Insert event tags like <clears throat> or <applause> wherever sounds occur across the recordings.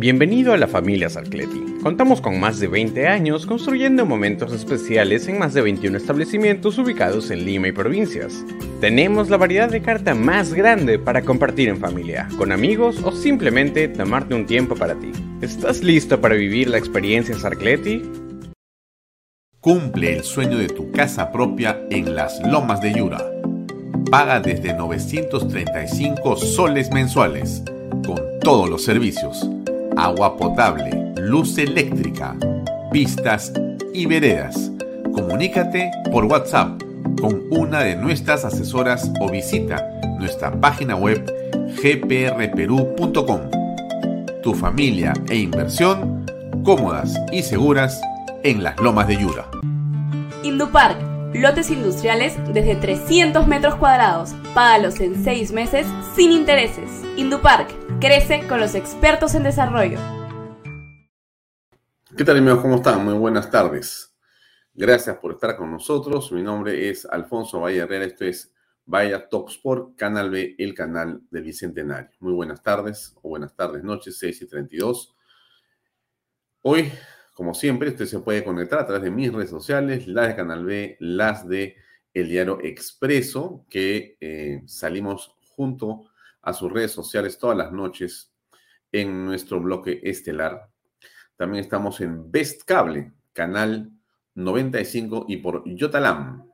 Bienvenido a la familia Sarcleti. Contamos con más de 20 años construyendo momentos especiales en más de 21 establecimientos ubicados en Lima y provincias. Tenemos la variedad de carta más grande para compartir en familia, con amigos o simplemente tomarte un tiempo para ti. ¿Estás listo para vivir la experiencia Sarcleti? Cumple el sueño de tu casa propia en las Lomas de Yura. Paga desde 935 soles mensuales, con todos los servicios agua potable, luz eléctrica, pistas y veredas. Comunícate por WhatsApp con una de nuestras asesoras o visita nuestra página web gprperú.com. Tu familia e inversión cómodas y seguras en las lomas de Yura. Indupark, lotes industriales desde 300 metros cuadrados. Págalos en 6 meses sin intereses. Indupark Crece con los expertos en desarrollo. ¿Qué tal amigos? ¿Cómo están? Muy buenas tardes. Gracias por estar con nosotros. Mi nombre es Alfonso Valle Herrera. Esto es Vaya Top Sport, Canal B, el canal del Bicentenario. Muy buenas tardes o buenas tardes, noches, 6 y 32. Hoy, como siempre, usted se puede conectar a través de mis redes sociales, las de Canal B, las de El Diario Expreso, que eh, salimos junto a sus redes sociales todas las noches en nuestro bloque estelar. También estamos en Best Cable, canal 95 y por Yotalam.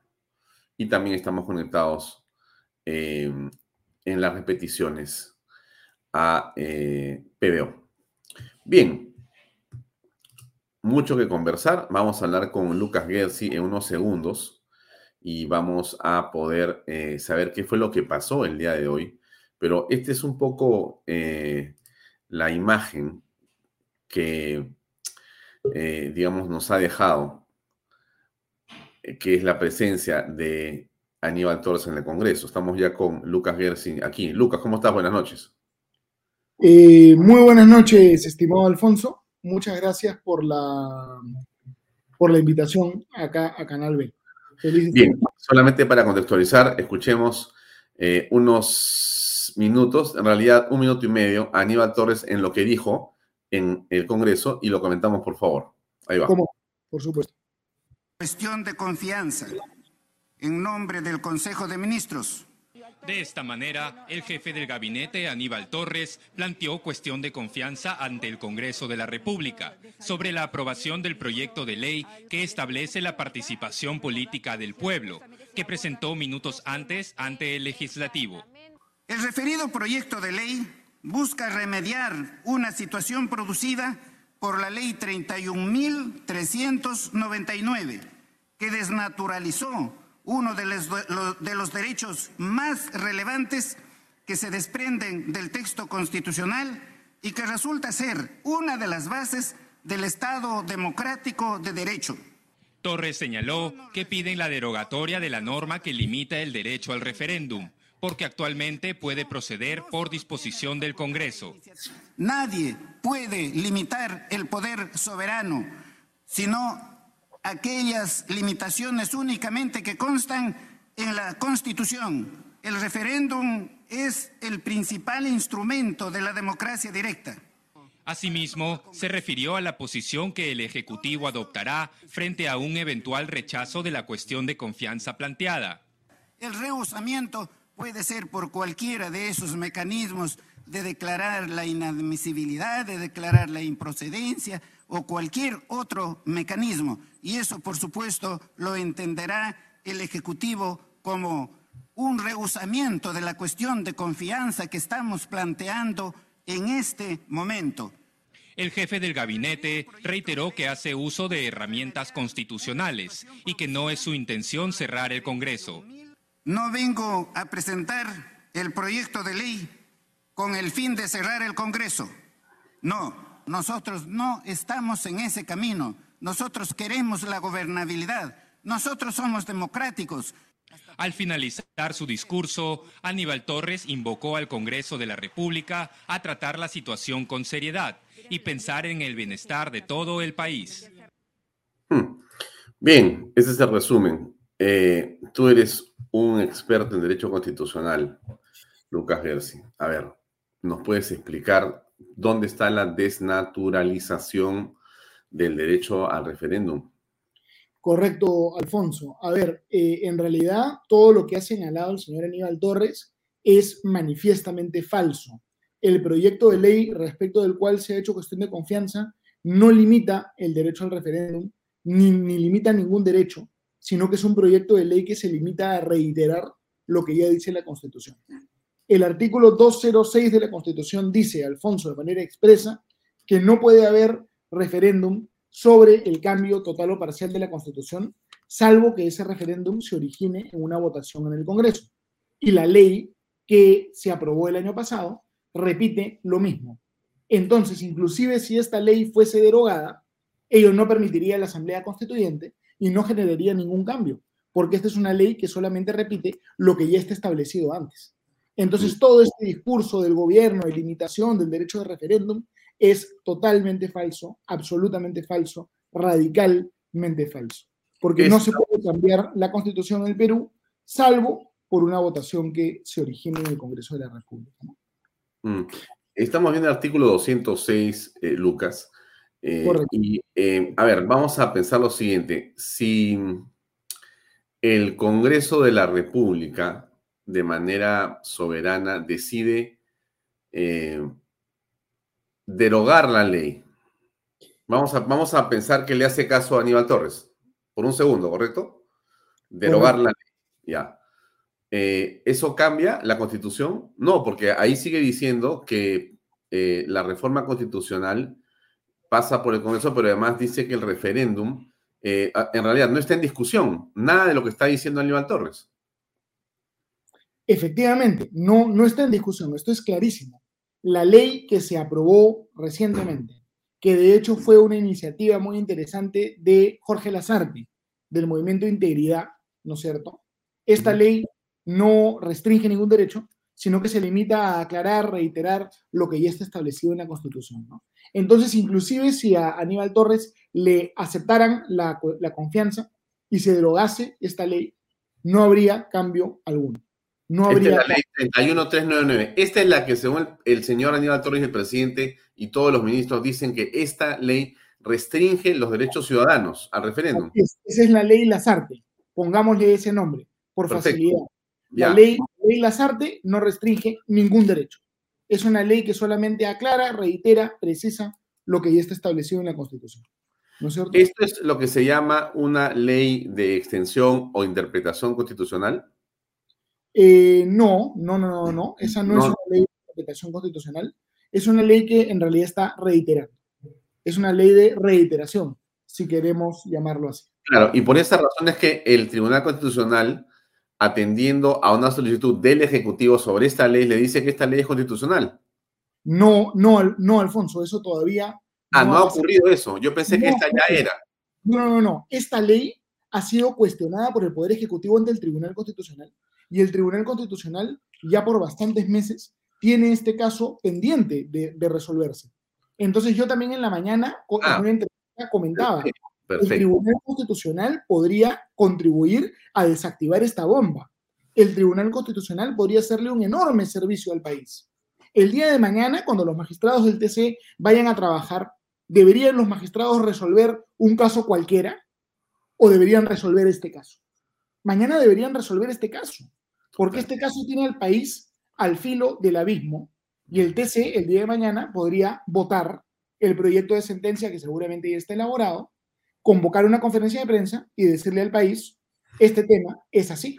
Y también estamos conectados eh, en las repeticiones a eh, PBO. Bien, mucho que conversar. Vamos a hablar con Lucas Gersi en unos segundos y vamos a poder eh, saber qué fue lo que pasó el día de hoy pero esta es un poco eh, la imagen que, eh, digamos, nos ha dejado, que es la presencia de Aníbal Torres en el Congreso. Estamos ya con Lucas Gersi aquí. Lucas, ¿cómo estás? Buenas noches. muy buenas noches, estimado Alfonso. Muchas gracias por la, por la invitación acá a Canal B. Bien, solamente para contextualizar, escuchemos unos minutos, en realidad un minuto y medio, a Aníbal Torres en lo que dijo en el Congreso y lo comentamos, por favor. Ahí va. ¿Cómo? Por supuesto. Cuestión de confianza. En nombre del Consejo de Ministros. De esta manera, el jefe del gabinete, Aníbal Torres, planteó cuestión de confianza ante el Congreso de la República sobre la aprobación del proyecto de ley que establece la participación política del pueblo, que presentó minutos antes ante el legislativo. El referido proyecto de ley busca remediar una situación producida por la ley 31.399, que desnaturalizó uno de los, de los derechos más relevantes que se desprenden del texto constitucional y que resulta ser una de las bases del Estado democrático de derecho. Torres señaló que piden la derogatoria de la norma que limita el derecho al referéndum porque actualmente puede proceder por disposición del Congreso. Nadie puede limitar el poder soberano, sino aquellas limitaciones únicamente que constan en la Constitución. El referéndum es el principal instrumento de la democracia directa. Asimismo, se refirió a la posición que el Ejecutivo adoptará frente a un eventual rechazo de la cuestión de confianza planteada. El rehusamiento puede ser por cualquiera de esos mecanismos de declarar la inadmisibilidad, de declarar la improcedencia o cualquier otro mecanismo. Y eso, por supuesto, lo entenderá el Ejecutivo como un rehusamiento de la cuestión de confianza que estamos planteando en este momento. El jefe del gabinete reiteró que hace uso de herramientas constitucionales y que no es su intención cerrar el Congreso. No vengo a presentar el proyecto de ley con el fin de cerrar el Congreso. No, nosotros no estamos en ese camino. Nosotros queremos la gobernabilidad. Nosotros somos democráticos. Al finalizar su discurso, Aníbal Torres invocó al Congreso de la República a tratar la situación con seriedad y pensar en el bienestar de todo el país. Hmm. Bien, ese es el resumen. Eh, tú eres un experto en derecho constitucional, Lucas Gersi. A ver, ¿nos puedes explicar dónde está la desnaturalización del derecho al referéndum? Correcto, Alfonso. A ver, eh, en realidad todo lo que ha señalado el señor Aníbal Torres es manifiestamente falso el proyecto de ley respecto del cual se ha hecho cuestión de confianza no limita el derecho al referéndum, ni, limita ningún derecho, sino que es un proyecto de ley que se limita a reiterar lo que ya dice la Constitución. El artículo 206 de la Constitución dice, Alfonso, de manera expresa, que no puede haber referéndum sobre el cambio total o parcial de la Constitución, salvo que ese referéndum se origine en una votación en el Congreso. Y la ley que se aprobó el año pasado repite lo mismo. Entonces, inclusive si esta ley fuese derogada, ello no permitiría la Asamblea Constituyente y no generaría ningún cambio, porque esta es una ley que solamente repite lo que ya está establecido antes. Entonces, todo este discurso del gobierno de limitación del derecho de referéndum es totalmente falso, absolutamente falso, radicalmente falso, porque no se puede cambiar la constitución del Perú, salvo por una votación que se origine en el Congreso de la República. Mm. Estamos viendo el artículo 206, eh, Lucas. Eh, y, eh, a ver, vamos a pensar lo siguiente. Si el Congreso de la República, de manera soberana, decide derogar la ley, vamos a, vamos a pensar que le hace caso a Aníbal Torres, por un segundo, ¿correcto? Derogar la ley, ya. Eh, ¿Eso cambia la constitución? No, porque ahí sigue diciendo que eh, la reforma constitucional pasa por el Congreso, pero además dice que el referéndum eh, en realidad no está en discusión, nada de lo que está diciendo Aníbal Torres. Efectivamente, no, no está en discusión, esto es clarísimo. La ley que se aprobó recientemente, que de hecho fue una iniciativa muy interesante de Jorge Lazarte, del Movimiento de Integridad, ¿no es cierto? Esta ley no restringe ningún derecho, sino que se limita a aclarar, reiterar lo que ya está establecido en la Constitución. Entonces, inclusive si a Aníbal Torres le aceptaran la, confianza y se derogase esta ley, no habría cambio alguno. No habría... Esta es la ley 31399. Esta es la que, según el, señor Aníbal Torres, el presidente y todos los ministros, dicen que esta ley restringe los derechos ciudadanos al referéndum. esa es la ley Lazarte. Pongámosle ese nombre, por facilidad. La ley, ley Lazarte no restringe ningún derecho. Es una ley que solamente aclara, reitera, precisa lo que ya está establecido en la Constitución. ¿No es cierto? ¿Esto es lo que se llama una ley de extensión o interpretación constitucional? Eh, no, no, no, no, no. Esa no, es una ley de interpretación constitucional. Es una ley que en realidad está reiterando. Es una ley de reiteración, si queremos llamarlo así. Claro, y por esa razón es que el Tribunal Constitucional atendiendo a una solicitud del Ejecutivo sobre esta ley, le dice que esta ley es constitucional. No, no, no, Alfonso, eso todavía. Ah, no, ha ocurrido eso. Yo pensé que esta ya era. No, no, no. Esta ley ha sido cuestionada por el Poder Ejecutivo ante el Tribunal Constitucional y el Tribunal Constitucional ya por bastantes meses tiene este caso pendiente de, resolverse. Entonces yo también en la mañana ah. comentaba, el Tribunal Constitucional podría contribuir a desactivar esta bomba. El Tribunal Constitucional podría hacerle un enorme servicio al país. El día de mañana, cuando los magistrados del TC vayan a trabajar, ¿deberían los magistrados resolver un caso cualquiera o deberían resolver este caso? Mañana deberían resolver este caso. Porque este caso tiene al país al filo del abismo y el TC el día de mañana podría votar el proyecto de sentencia que seguramente ya está elaborado, convocar una conferencia de prensa y decirle al país, este tema es así.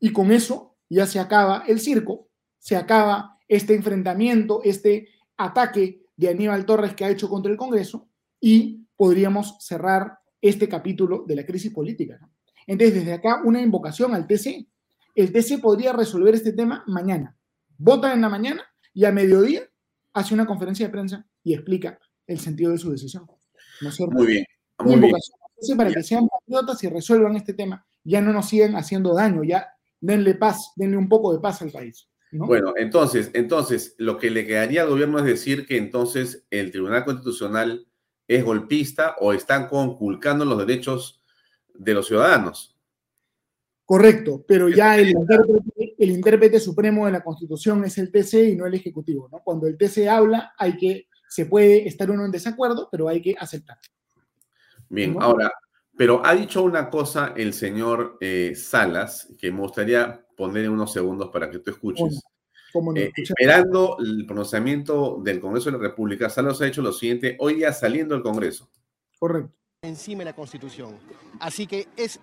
Y con eso ya se acaba el circo, se acaba este enfrentamiento, este ataque de Aníbal Torres que ha hecho contra el Congreso y podríamos cerrar este capítulo de la crisis política. Entonces, desde acá, una invocación al TC. El TC podría resolver este tema mañana. Vota en la mañana y a mediodía hace una conferencia de prensa y explica el sentido de su decisión. ¿No es cierto? Muy bien. Muy para que sean patriotas y resuelvan este tema. Ya no nos sigan haciendo daño, ya denle paz, denle un poco de paz al país. Bueno, entonces, entonces, lo que le quedaría al gobierno es decir que entonces el Tribunal Constitucional es golpista o están conculcando los derechos de los ciudadanos. Correcto, pero ya el intérprete, el intérprete supremo de la Constitución es el TC y no el Ejecutivo, ¿no? Cuando el TC habla, hay que, se puede estar uno en desacuerdo, pero hay que aceptar. Bien, ahora, pero ha dicho una cosa el señor eh, Salas que me gustaría poner en unos segundos para que tú escuches. Eh, esperando el pronunciamiento del Congreso de la República, Salas ha hecho lo siguiente, hoy ya saliendo del Congreso. Correcto. Encima de la Constitución. Así que es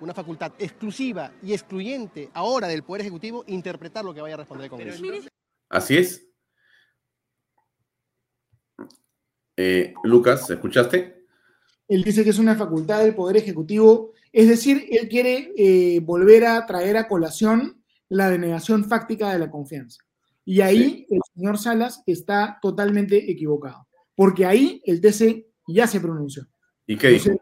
una facultad exclusiva y excluyente ahora del Poder Ejecutivo interpretar lo que vaya a responder el Congreso. Así es. Eh, Lucas, ¿escuchaste? Él dice que es una facultad del Poder Ejecutivo, es decir, él quiere eh, volver a traer a colación la denegación fáctica de la confianza. Y ahí el señor Salas está totalmente equivocado, porque ahí el TC ya se pronunció. ¿Y qué dice?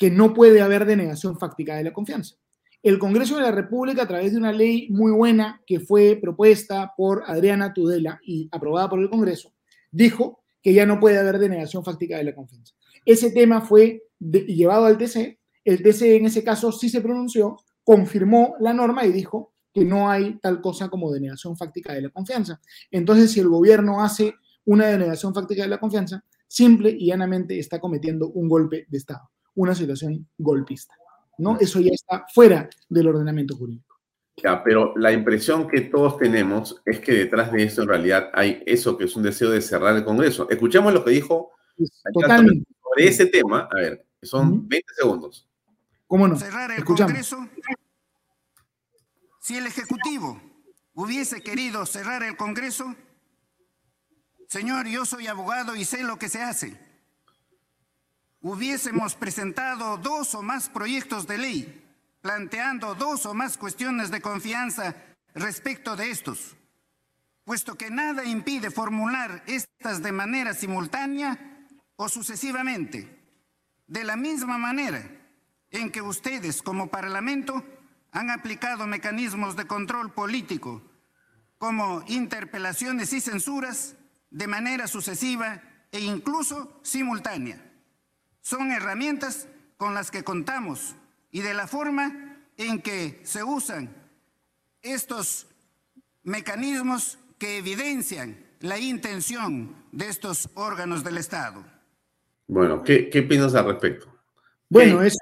Que no puede haber denegación fáctica de la confianza. El Congreso de la República, a través de una ley muy buena que fue propuesta por Adriana Tudela y aprobada por el Congreso, dijo que ya no puede haber denegación fáctica de la confianza. Ese tema fue llevado al TC, el TC en ese caso sí se pronunció, confirmó la norma y dijo que no hay tal cosa como denegación fáctica de la confianza. Entonces, si el gobierno hace una denegación fáctica de la confianza, simple y llanamente está cometiendo un golpe de Estado, una situación golpista. ¿no? Eso ya está fuera del ordenamiento jurídico. Ya, pero la impresión que todos tenemos es que detrás de esto en realidad hay eso que es un deseo de cerrar el Congreso. Escuchemos lo que dijo Totalmente sobre ese tema, a ver, son 20 segundos. ¿Cómo no? Cerrar el Congreso. Si el Ejecutivo hubiese querido cerrar el Congreso, señor, yo soy abogado y sé lo que se hace. Hubiésemos presentado dos o más proyectos de ley, planteando dos o más cuestiones de confianza respecto de estos, puesto que nada impide formular estas de manera simultánea o sucesivamente, de la misma manera en que ustedes como Parlamento han aplicado mecanismos de control político como interpelaciones y censuras de manera sucesiva e incluso simultánea. Son herramientas con las que contamos y de la forma en que se usan estos mecanismos que evidencian la intención de estos órganos del Estado. Bueno, ¿qué, qué opinas al respecto? Bueno, es,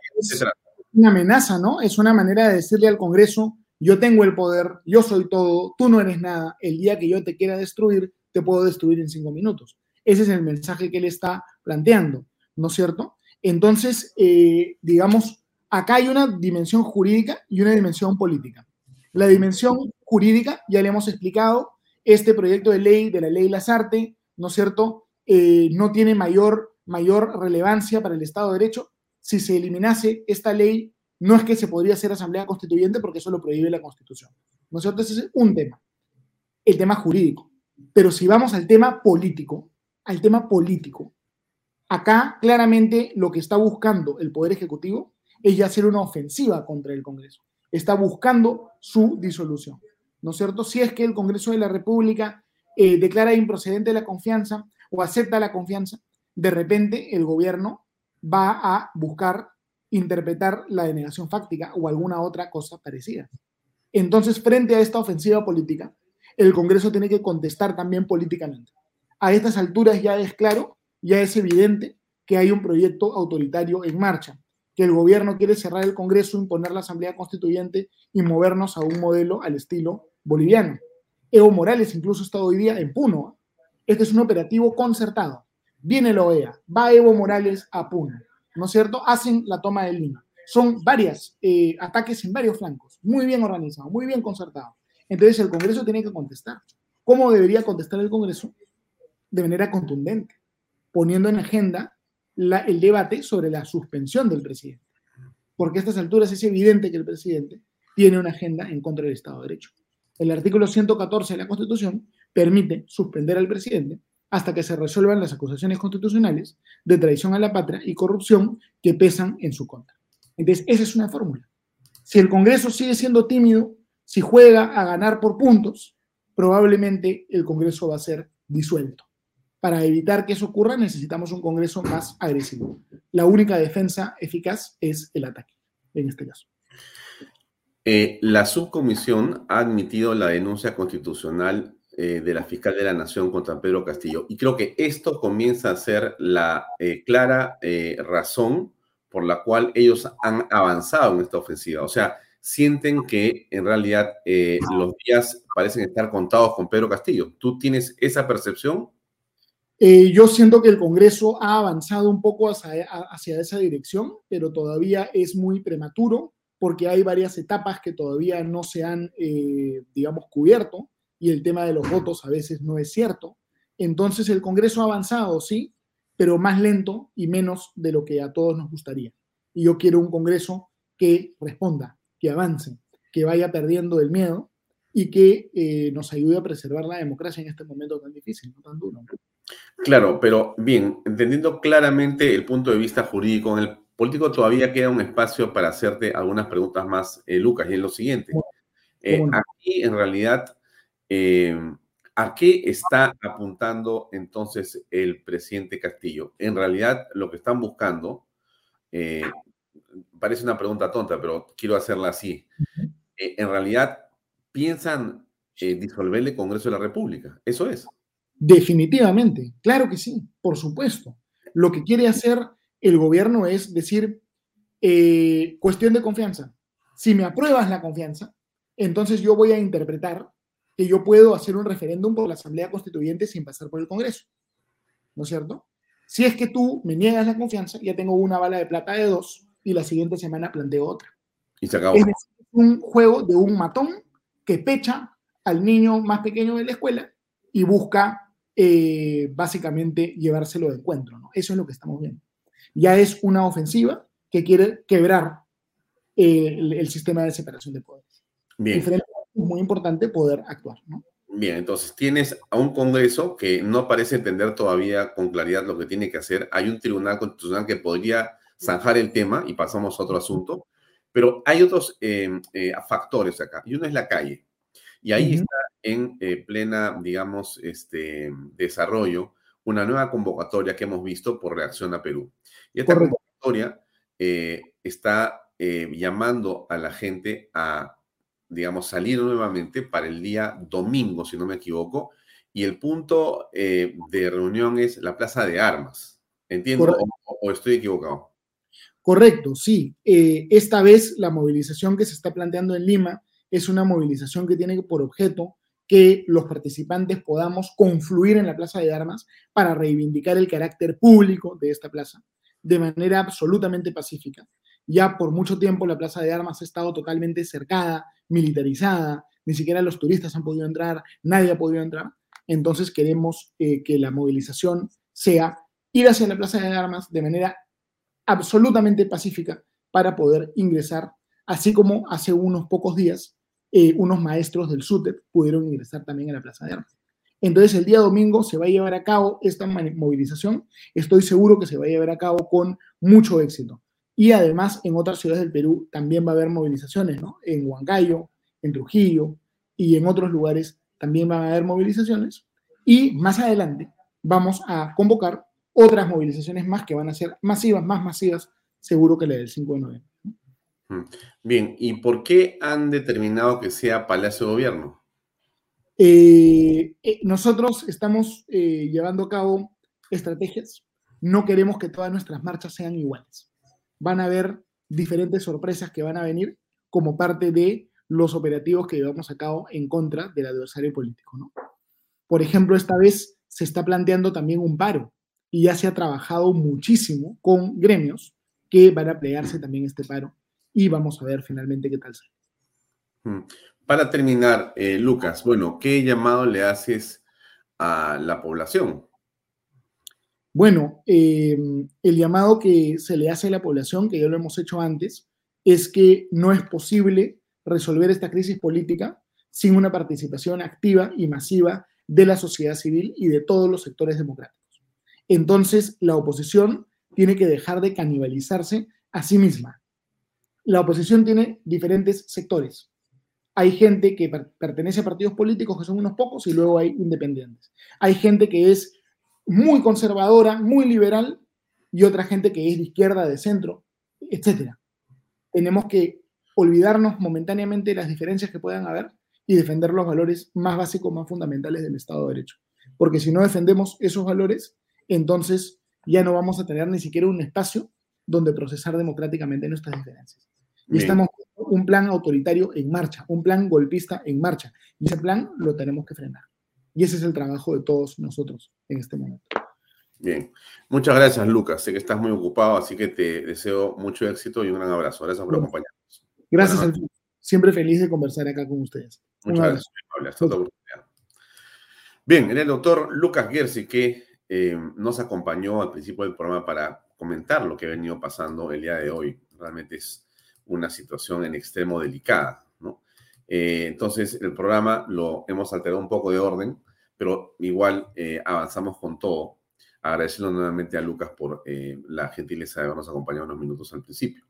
una amenaza, ¿no? Es una manera de decirle al Congreso, yo tengo el poder, yo soy todo, tú no eres nada, el día que yo te quiera destruir, te puedo destruir en cinco minutos. Ese es el mensaje que él está planteando, ¿no es cierto? Entonces, eh, digamos, acá hay una dimensión jurídica y una dimensión política. La dimensión jurídica, ya le hemos explicado, este proyecto de ley, de la ley Lazarte, ¿no es cierto? Eh, no tiene mayor mayor relevancia para el Estado de Derecho. Si se eliminase esta ley, no es que se podría hacer asamblea constituyente porque eso lo prohíbe la Constitución. ¿No es cierto? Ese es un tema, el tema jurídico. Pero si vamos al tema político, al tema político, acá claramente lo que está buscando el Poder Ejecutivo es ya hacer una ofensiva contra el Congreso. Está buscando su disolución. ¿No es cierto? Si es que el Congreso de la República eh, declara improcedente la confianza o acepta la confianza, de repente el gobierno va a buscar interpretar la denegación fáctica o alguna otra cosa parecida. Entonces, frente a esta ofensiva política, el Congreso tiene que contestar también políticamente. A estas alturas ya es claro, ya es evidente que hay un proyecto autoritario en marcha, que el gobierno quiere cerrar el Congreso, imponer la Asamblea Constituyente y movernos a un modelo al estilo boliviano. Evo Morales incluso está hoy día en Puno. Este es un operativo concertado. Viene la OEA, va Evo Morales a Puno, ¿no es cierto? Hacen la toma de Lima. Son varios eh, ataques en varios flancos, muy bien organizados, muy bien concertados. Entonces el Congreso tiene que contestar. ¿Cómo debería contestar el Congreso? De manera contundente, poniendo en agenda el debate sobre la suspensión del presidente. Porque a estas alturas es evidente que el presidente tiene una agenda en contra del Estado de Derecho. El artículo 114 de la Constitución permite suspender al presidente hasta que se resuelvan las acusaciones constitucionales de traición a la patria y corrupción que pesan en su contra. Entonces, esa es una fórmula. Si el Congreso sigue siendo tímido, si juega a ganar por puntos, probablemente el Congreso va a ser disuelto. Para evitar que eso ocurra, necesitamos un Congreso más agresivo. La única defensa eficaz es el ataque, en este caso. Eh, la subcomisión ha admitido la denuncia constitucional eh, de la fiscal de la Nación contra Pedro Castillo. Y creo que esto comienza a ser la eh, clara razón por la cual ellos han avanzado en esta ofensiva. O sea, sienten que en realidad los días parecen estar contados con Pedro Castillo. ¿Tú tienes esa percepción? Yo siento que el Congreso ha avanzado un poco hacia, hacia esa dirección, pero todavía es muy prematuro porque hay varias etapas que todavía no se han, eh, digamos, cubierto y el tema de los votos a veces no es cierto. Entonces el Congreso ha avanzado, sí, pero más lento y menos de lo que a todos nos gustaría. Y yo quiero un Congreso que responda, que avance, que vaya perdiendo el miedo y que eh, nos ayude a preservar la democracia en este momento tan difícil, no tan duro. Claro, pero bien, entendiendo claramente el punto de vista jurídico, en el político todavía queda un espacio para hacerte algunas preguntas más, eh, Lucas, y es lo siguiente. Eh, aquí, en realidad, eh, ¿a qué está apuntando entonces el presidente Castillo? En realidad, lo que están buscando, parece una pregunta tonta, pero quiero hacerla así. en realidad, piensan disolver el Congreso de la República. Eso es. Definitivamente, claro que sí, por supuesto. Lo que quiere hacer el gobierno es decir, eh, cuestión de confianza. Si me apruebas la confianza, entonces yo voy a interpretar que yo puedo hacer un referéndum por la Asamblea Constituyente sin pasar por el Congreso. ¿No es cierto? Si es que tú me niegas la confianza, ya tengo una bala de plata de dos y la siguiente semana planteo otra. Y se acabó. Es un juego de un matón que pecha al niño más pequeño de la escuela y busca eh, básicamente llevárselo de encuentro. ¿no? Eso es lo que estamos viendo ya es una ofensiva que quiere quebrar eh, el, sistema de separación de poderes. Bien. es muy importante poder actuar, ¿no? Bien, entonces tienes a un Congreso que no parece entender todavía con claridad lo que tiene que hacer. Hay un Tribunal Constitucional que podría zanjar el tema y pasamos a otro asunto, pero hay otros em, eh, factores acá. Y uno es la calle. Y ahí está en eh, plena, digamos, este, desarrollo una nueva convocatoria que hemos visto por Reacción a Perú. Y esta convocatoria eh, está eh, llamando a la gente a, digamos, salir nuevamente para el día domingo, si no me equivoco, y el punto eh, de reunión es la Plaza de Armas. ¿Entiendo o, estoy equivocado? Correcto, sí. esta vez la movilización que se está planteando en Lima es una movilización que tiene por objeto que los participantes podamos confluir en la Plaza de Armas para reivindicar el carácter público de esta plaza de manera absolutamente pacífica. Ya por mucho tiempo la Plaza de Armas ha estado totalmente cercada, militarizada, ni siquiera los turistas han podido entrar, nadie ha podido entrar. Entonces queremos eh, que la movilización sea ir hacia la Plaza de Armas de manera absolutamente pacífica para poder ingresar, así como hace unos pocos días eh, unos maestros del SUTEP pudieron ingresar también a la Plaza de Armas. Entonces, el día domingo se va a llevar a cabo esta movilización. Estoy seguro que se va a llevar a cabo con mucho éxito. Y además, en otras ciudades del Perú también va a haber movilizaciones, ¿no? En Huancayo, en Trujillo y en otros lugares también van a haber movilizaciones. Y más adelante vamos a convocar otras movilizaciones más que van a ser masivas, más masivas, seguro que la del 5 de noviembre. Bien, ¿y por qué han determinado que sea Palacio de Gobierno? Eh, eh, nosotros estamos eh, llevando a cabo estrategias. No queremos que todas nuestras marchas sean iguales. Van a haber diferentes sorpresas que van a venir como parte de los operativos que llevamos a cabo en contra del adversario político. ¿no? Por ejemplo, esta vez se está planteando también un paro y ya se ha trabajado muchísimo con gremios que van a plegarse también este paro y vamos a ver finalmente qué tal sale. Mm. Para terminar, eh, Lucas, bueno, ¿qué llamado le haces a la población? Bueno, em, el llamado que se le hace a la población, que ya lo hemos hecho antes, es que no es posible resolver esta crisis política sin una participación activa y masiva de la sociedad civil y de todos los sectores democráticos. Entonces, la oposición tiene que dejar de canibalizarse a sí misma. La oposición tiene diferentes sectores. Hay gente que pertenece a partidos políticos que son unos pocos y luego hay independientes. Hay gente que es muy conservadora, muy liberal y otra gente que es de izquierda, de centro, etc. Tenemos que olvidarnos momentáneamente de las diferencias que puedan haber y defender los valores más básicos, más fundamentales del Estado de Derecho. Porque si no defendemos esos valores, entonces ya no vamos a tener ni siquiera un espacio donde procesar democráticamente nuestras diferencias. Y estamos con un plan autoritario en marcha, un plan golpista en marcha. Y ese plan lo tenemos que frenar. Y ese es el trabajo de todos nosotros en este momento. Bien, muchas gracias Lucas. Sé que estás muy ocupado, así que te deseo mucho éxito y un gran abrazo. Gracias por acompañarnos. Gracias, Alfonso. Siempre feliz de conversar acá con ustedes. Muchas gracias. Bien, era el doctor Lucas Gersi que eh, nos acompañó al principio del programa para comentar lo que ha venido pasando el día de hoy. Realmente es una situación en extremo delicada, ¿no? Eh, entonces, el programa lo hemos alterado un poco de orden pero igual eh, avanzamos con todo. Agradeciendo nuevamente a Lucas por eh, la gentileza de habernos acompañado unos minutos al principio.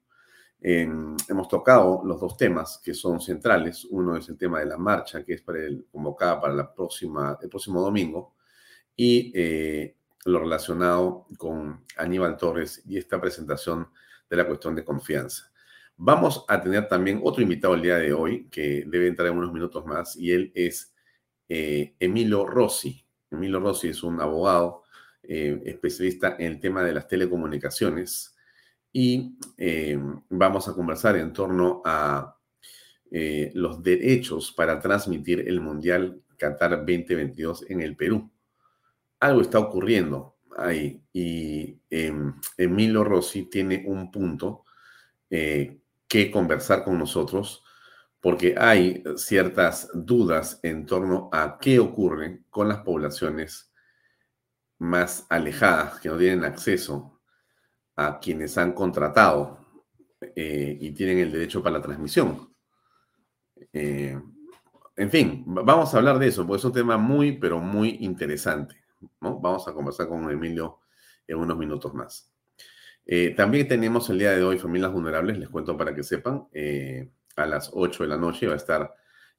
hemos tocado los dos temas que son centrales. Uno es el tema de la marcha, que es para el, convocada para la próxima, el próximo domingo, y eh, lo relacionado con Aníbal Torres y esta presentación de la cuestión de confianza. Vamos a tener también otro invitado el día de hoy, que debe entrar en unos minutos más, y él es eh, Emilio Rossi. Emilio Rossi es un abogado eh, especialista en el tema de las telecomunicaciones y eh, vamos a conversar en torno a los derechos para transmitir el Mundial Qatar 2022 en el Perú. Algo está ocurriendo ahí y em, Emilio Rossi tiene un punto que conversar con nosotros porque hay ciertas dudas en torno a qué ocurre con las poblaciones más alejadas, que no tienen acceso a quienes han contratado eh, y tienen el derecho para la transmisión. Eh, en fin, vamos a hablar de eso, porque es un tema muy, pero muy interesante. Vamos a conversar con Emilio en unos minutos más. Eh, también tenemos el día de hoy familias vulnerables, les cuento para que sepan a las 8 de la noche va a estar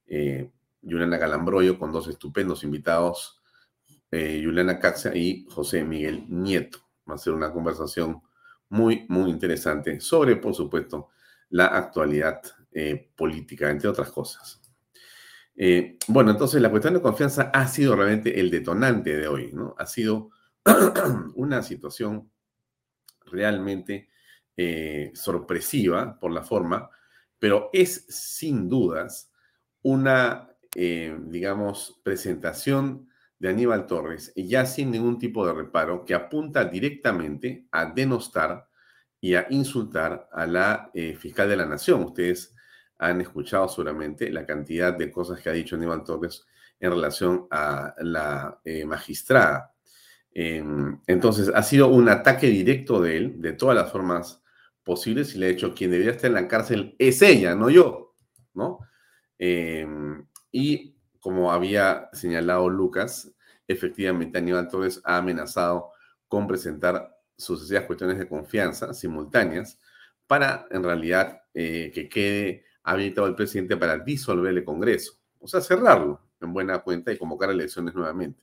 eh, Juliana Calambroyo con dos estupendos invitados, eh, Juliana Caxa y José Miguel Nieto. Va a ser una conversación muy, muy interesante sobre, por supuesto, la actualidad eh, política, entre otras cosas. Eh, bueno, entonces la cuestión de confianza ha sido realmente el detonante de hoy, ¿no? Ha sido <clears throat> una situación realmente sorpresiva por la forma, pero es sin dudas una, eh, digamos, presentación de Aníbal Torres, ya sin ningún tipo de reparo, que apunta directamente a denostar y a insultar a la eh, fiscal de la Nación. Ustedes han escuchado seguramente la cantidad de cosas que ha dicho Aníbal Torres en relación a la eh, magistrada. Em, entonces, ha sido un ataque directo de él, de todas las formas posibles y le ha hecho quien debería estar en la cárcel es ella, no yo, ¿no? Em, y como había señalado Lucas, efectivamente Aníbal Torres ha amenazado con presentar sucesivas cuestiones de confianza simultáneas para, en realidad, eh, que quede habilitado el presidente para disolver el Congreso, o sea, cerrarlo en buena cuenta y convocar elecciones nuevamente.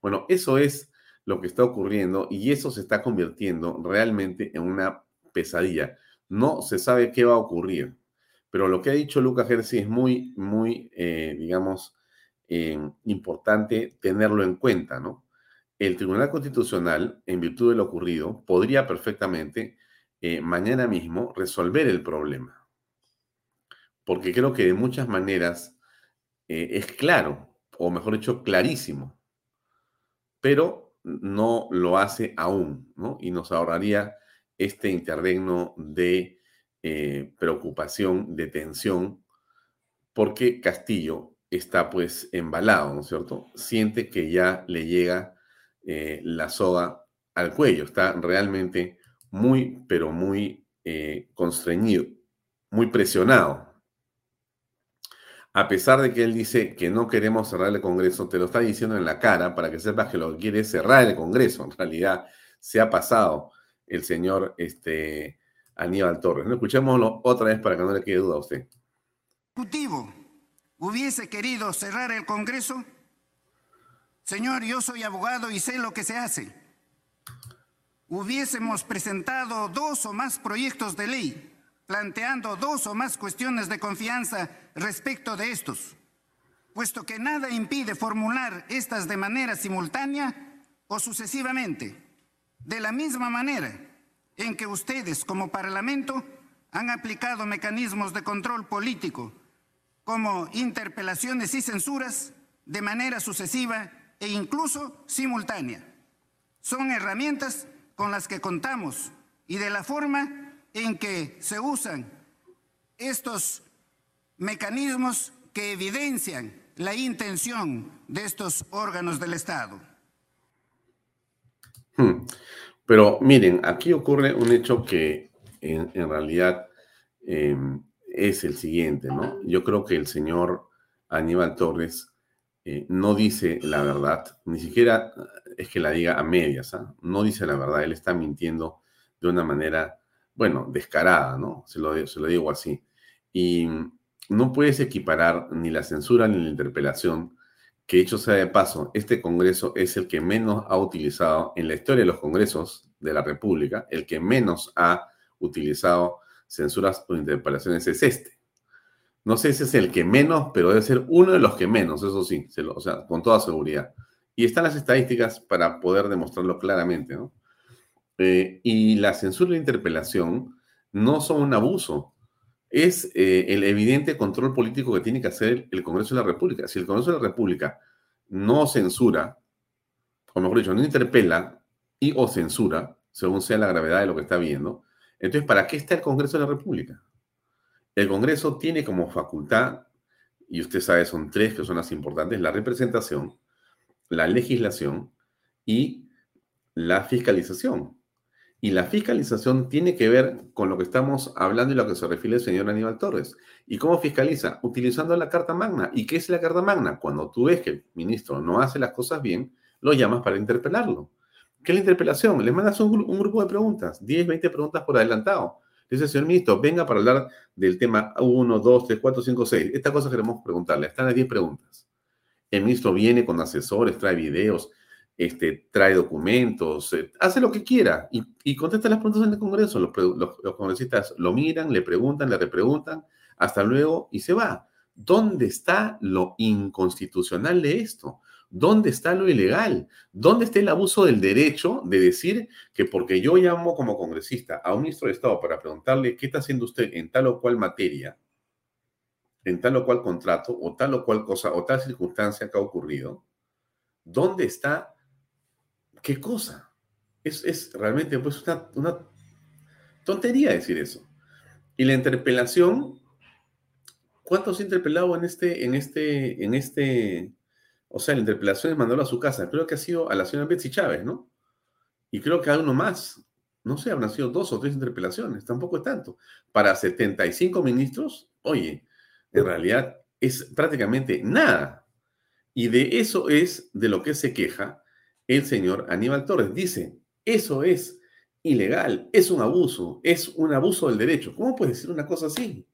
Bueno, eso es lo que está ocurriendo y eso se está convirtiendo realmente en una pesadilla. No se sabe qué va a ocurrir, pero lo que ha dicho Lucas Gersi es muy, muy, eh, digamos, eh, importante tenerlo en cuenta, ¿no? El Tribunal Constitucional, en virtud de lo ocurrido, podría perfectamente eh, mañana mismo resolver el problema. Porque creo que de muchas maneras eh, es claro, o mejor dicho, clarísimo, pero no lo hace aún, ¿no? Y nos ahorraría este interregno de eh, preocupación, de tensión, porque Castillo está pues embalado, ¿no es cierto? Siente que ya le llega la soga al cuello, está realmente muy, pero muy eh, constreñido, muy presionado. A pesar de que él dice que no queremos cerrar el Congreso, te lo está diciendo en la cara para que sepas que lo que quiere es cerrar el Congreso. En realidad se ha pasado el señor este, Aníbal Torres. Escuchémoslo otra vez para que no le quede duda a usted. Ejecutivo hubiese querido cerrar el Congreso. Señor, yo soy abogado y sé lo que se hace hubiésemos presentado dos o más proyectos de ley, planteando dos o más cuestiones de confianza respecto de estos, puesto que nada impide formular estas de manera simultánea o sucesivamente, de la misma manera en que ustedes como Parlamento han aplicado mecanismos de control político como interpelaciones y censuras de manera sucesiva e incluso simultánea. Son herramientas con las que contamos y de la forma en que se usan estos mecanismos que evidencian la intención de estos órganos del Estado. Hmm. Pero miren, aquí ocurre un hecho que en, realidad em, es el siguiente, ¿no? Yo creo que el señor Aníbal Torres eh, no dice la verdad, ni siquiera es que la diga a medias, ¿ah? no dice la verdad, él está mintiendo de una manera, bueno, descarada, ¿no? Se lo, se lo digo así. Y no puedes equiparar ni la censura ni la interpelación, que hecho sea de paso, este Congreso es el que menos ha utilizado en la historia de los Congresos de la República, el que menos ha utilizado censuras o interpelaciones es este. No sé si es el que menos, pero debe ser uno de los que menos, eso sí, o sea, con toda seguridad. Y están las estadísticas para poder demostrarlo claramente, ¿no? Eh, y la censura y la interpelación no son un abuso, es eh, el evidente control político que tiene que hacer el Congreso de la República. Si el Congreso de la República no censura, o mejor dicho, no interpela y o censura, según sea la gravedad de lo que está viendo, entonces, ¿para qué está el Congreso de la República? El Congreso tiene como facultad, y usted sabe, son tres que son las importantes, la representación, la legislación y la fiscalización. Y la fiscalización tiene que ver con lo que estamos hablando y lo que se refiere el señor Aníbal Torres. ¿Y cómo fiscaliza? Utilizando la Carta Magna. ¿Y qué es la Carta Magna? Cuando tú ves que el ministro no hace las cosas bien, lo llamas para interpelarlo. ¿Qué es la interpelación? Le mandas un, grupo de preguntas, 10, 20 preguntas por adelantado. Dice, señor ministro, venga para hablar del tema 1, 2, 3, 4, 5, 6. Esta cosa queremos preguntarle. Están las 10 preguntas. El ministro viene con asesores, trae videos, este, trae documentos, eh, hace lo que quiera y, contesta las preguntas en el Congreso. Los, los, congresistas lo miran, le preguntan, le repreguntan, hasta luego y se va. ¿Dónde está lo inconstitucional de esto? ¿Dónde está lo ilegal? ¿Dónde está el abuso del derecho de decir que porque yo llamo como congresista a un ministro de Estado para preguntarle qué está haciendo usted en tal o cual materia, en tal o cual contrato, o tal o cual cosa, o tal circunstancia que ha ocurrido, ¿dónde está qué cosa? Es, realmente pues una, una tontería decir eso. Y la interpelación, ¿cuántos interpelados en este, en este, en este o sea, la interpelación es mandarlo a su casa. Creo que ha sido a la señora Betsy Chávez, ¿no? Y creo que a uno más. No sé, habrán sido dos o tres interpelaciones. Tampoco es tanto. Para 75 ministros, oye, en realidad es prácticamente nada. Y de eso es de lo que se queja el señor Aníbal Torres. Dice, eso es ilegal, es un abuso, es un abuso del derecho. ¿Cómo puede decir una cosa así?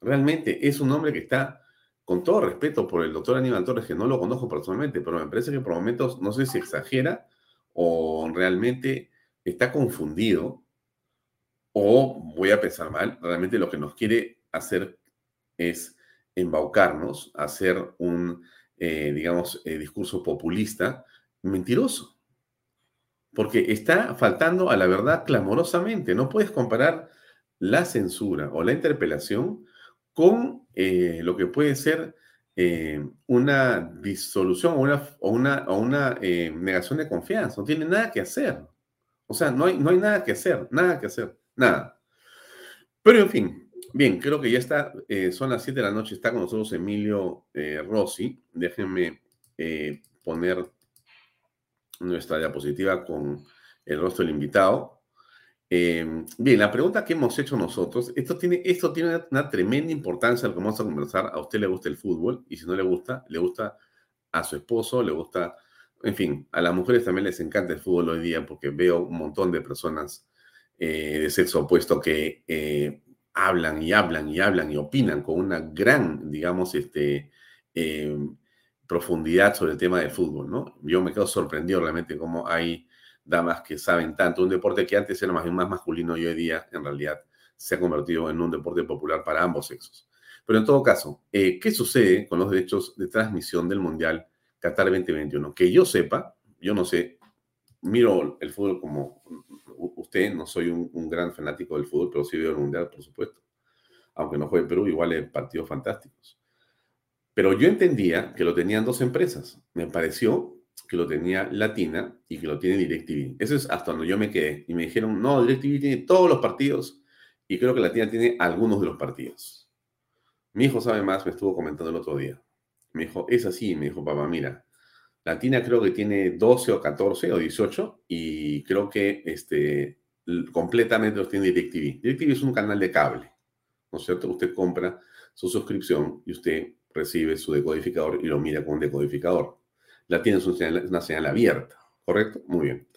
Realmente es un hombre que está con todo respeto por el doctor Aníbal Torres, que no lo conozco personalmente, pero me parece que por momentos no sé si exagera o realmente está confundido o voy a pensar mal, realmente lo que nos quiere hacer es embaucarnos, hacer un, eh, digamos, eh, discurso populista mentiroso. porque está faltando a la verdad clamorosamente. No puedes comparar la censura o la interpelación con eh, lo que puede ser eh, una disolución o una, o una, o una eh, negación de confianza. No tiene nada que hacer. O sea, no hay, no hay nada que hacer, nada que hacer, nada. Pero en fin, bien, creo que ya está, son las 7 de la noche, está con nosotros Emilio Rossi. Déjenme poner nuestra diapositiva con el rostro del invitado. Em, bien, la pregunta que hemos hecho nosotros, esto tiene, esto tiene una, tremenda importancia lo que vamos a conversar. A usted le gusta el fútbol y si no le gusta, le gusta a su esposo, le gusta, en fin, a las mujeres también les encanta el fútbol hoy día porque veo un montón de personas eh, de sexo opuesto que eh, hablan y hablan y hablan y opinan con una gran, digamos, este, em, profundidad sobre el tema del fútbol, ¿no? Yo me quedo sorprendido realmente cómo hay damas que saben tanto. Un deporte que antes era más más masculino y hoy día, en realidad, se ha convertido en un deporte popular para ambos sexos. Pero en todo caso, eh, ¿qué sucede con los derechos de transmisión del Mundial Qatar 2021? Que yo sepa, yo no sé, miro el fútbol como usted, no soy un, un gran fanático del fútbol, pero sí veo el Mundial, por supuesto. Aunque no juegue en Perú, igual es partidos fantásticos. Pero yo entendía que lo tenían dos empresas. Me pareció que lo tenía Latina y que lo tiene DirecTV. Eso es hasta donde yo me quedé. Y me dijeron, no, DirecTV tiene todos los partidos y creo que Latina tiene algunos de los partidos. Mi hijo sabe más, me estuvo comentando el otro día. Me dijo, es así, me dijo, papá, mira, Latina creo que tiene 12 o 14 o 18 y creo que este, completamente los tiene DirecTV. DirecTV es un canal de cable, ¿no es cierto? Usted compra su suscripción y usted recibe su decodificador y lo mira con un decodificador. La tiene una señal abierta, ¿correcto? Muy bien.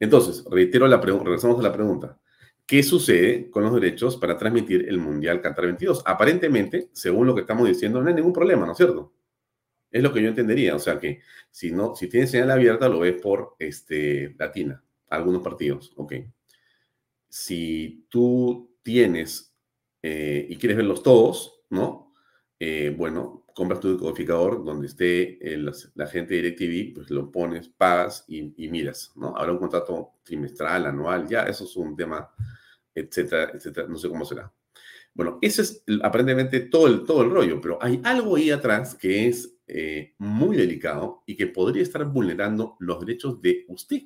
Entonces, reitero la pregunta, regresamos a la pregunta. ¿Qué sucede con los derechos para transmitir el Mundial Qatar 22? Aparentemente, según lo que estamos diciendo, no hay ningún problema, ¿no es cierto? Es lo que yo entendería. O sea que si no, si tiene señal abierta, lo ves por este, Latina, algunos partidos. Ok. Si tú tienes eh, y quieres verlos todos, ¿no? Eh, bueno, compras tu decodificador donde esté la gente de DirecTV, pues lo pones, pagas y, miras, ¿no? Habrá un contrato trimestral, anual, ya, eso es un tema, etcétera, etcétera, no sé cómo será. Bueno, ese es aparentemente todo el, todo el rollo, pero hay algo ahí atrás que es eh, muy delicado y que podría estar vulnerando los derechos de usted.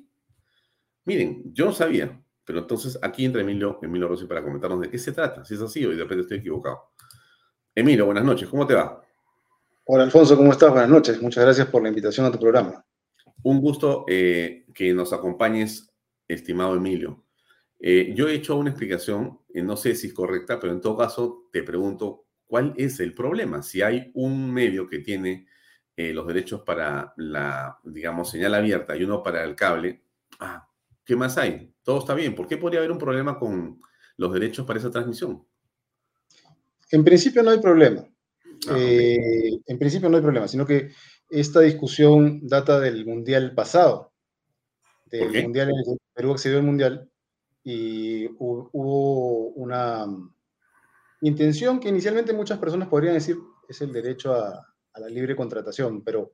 Miren, yo no sabía, pero entonces aquí entra Emilio, Emilio Rossi para comentarnos de qué se trata, si es así o de repente estoy equivocado. Emilio, buenas noches, ¿cómo te va? Hola Alfonso, ¿cómo estás? Buenas noches. Muchas gracias por la invitación a tu programa. Un gusto eh, que nos acompañes, estimado Emilio. Eh, yo he hecho una explicación, eh, no sé si es correcta, pero en todo caso te pregunto, ¿cuál es el problema? Si hay un medio que tiene los derechos para la, digamos, señal abierta y uno para el cable, ah, ¿qué más hay? Todo está bien. ¿Por qué podría haber un problema con los derechos para esa transmisión? En principio no hay problema. Ah, eh, en principio no hay problema, sino que esta discusión data del Mundial pasado. Del Mundial en el Perú accedió al Mundial y hubo una intención que inicialmente muchas personas podrían decir es el derecho a, la libre contratación, pero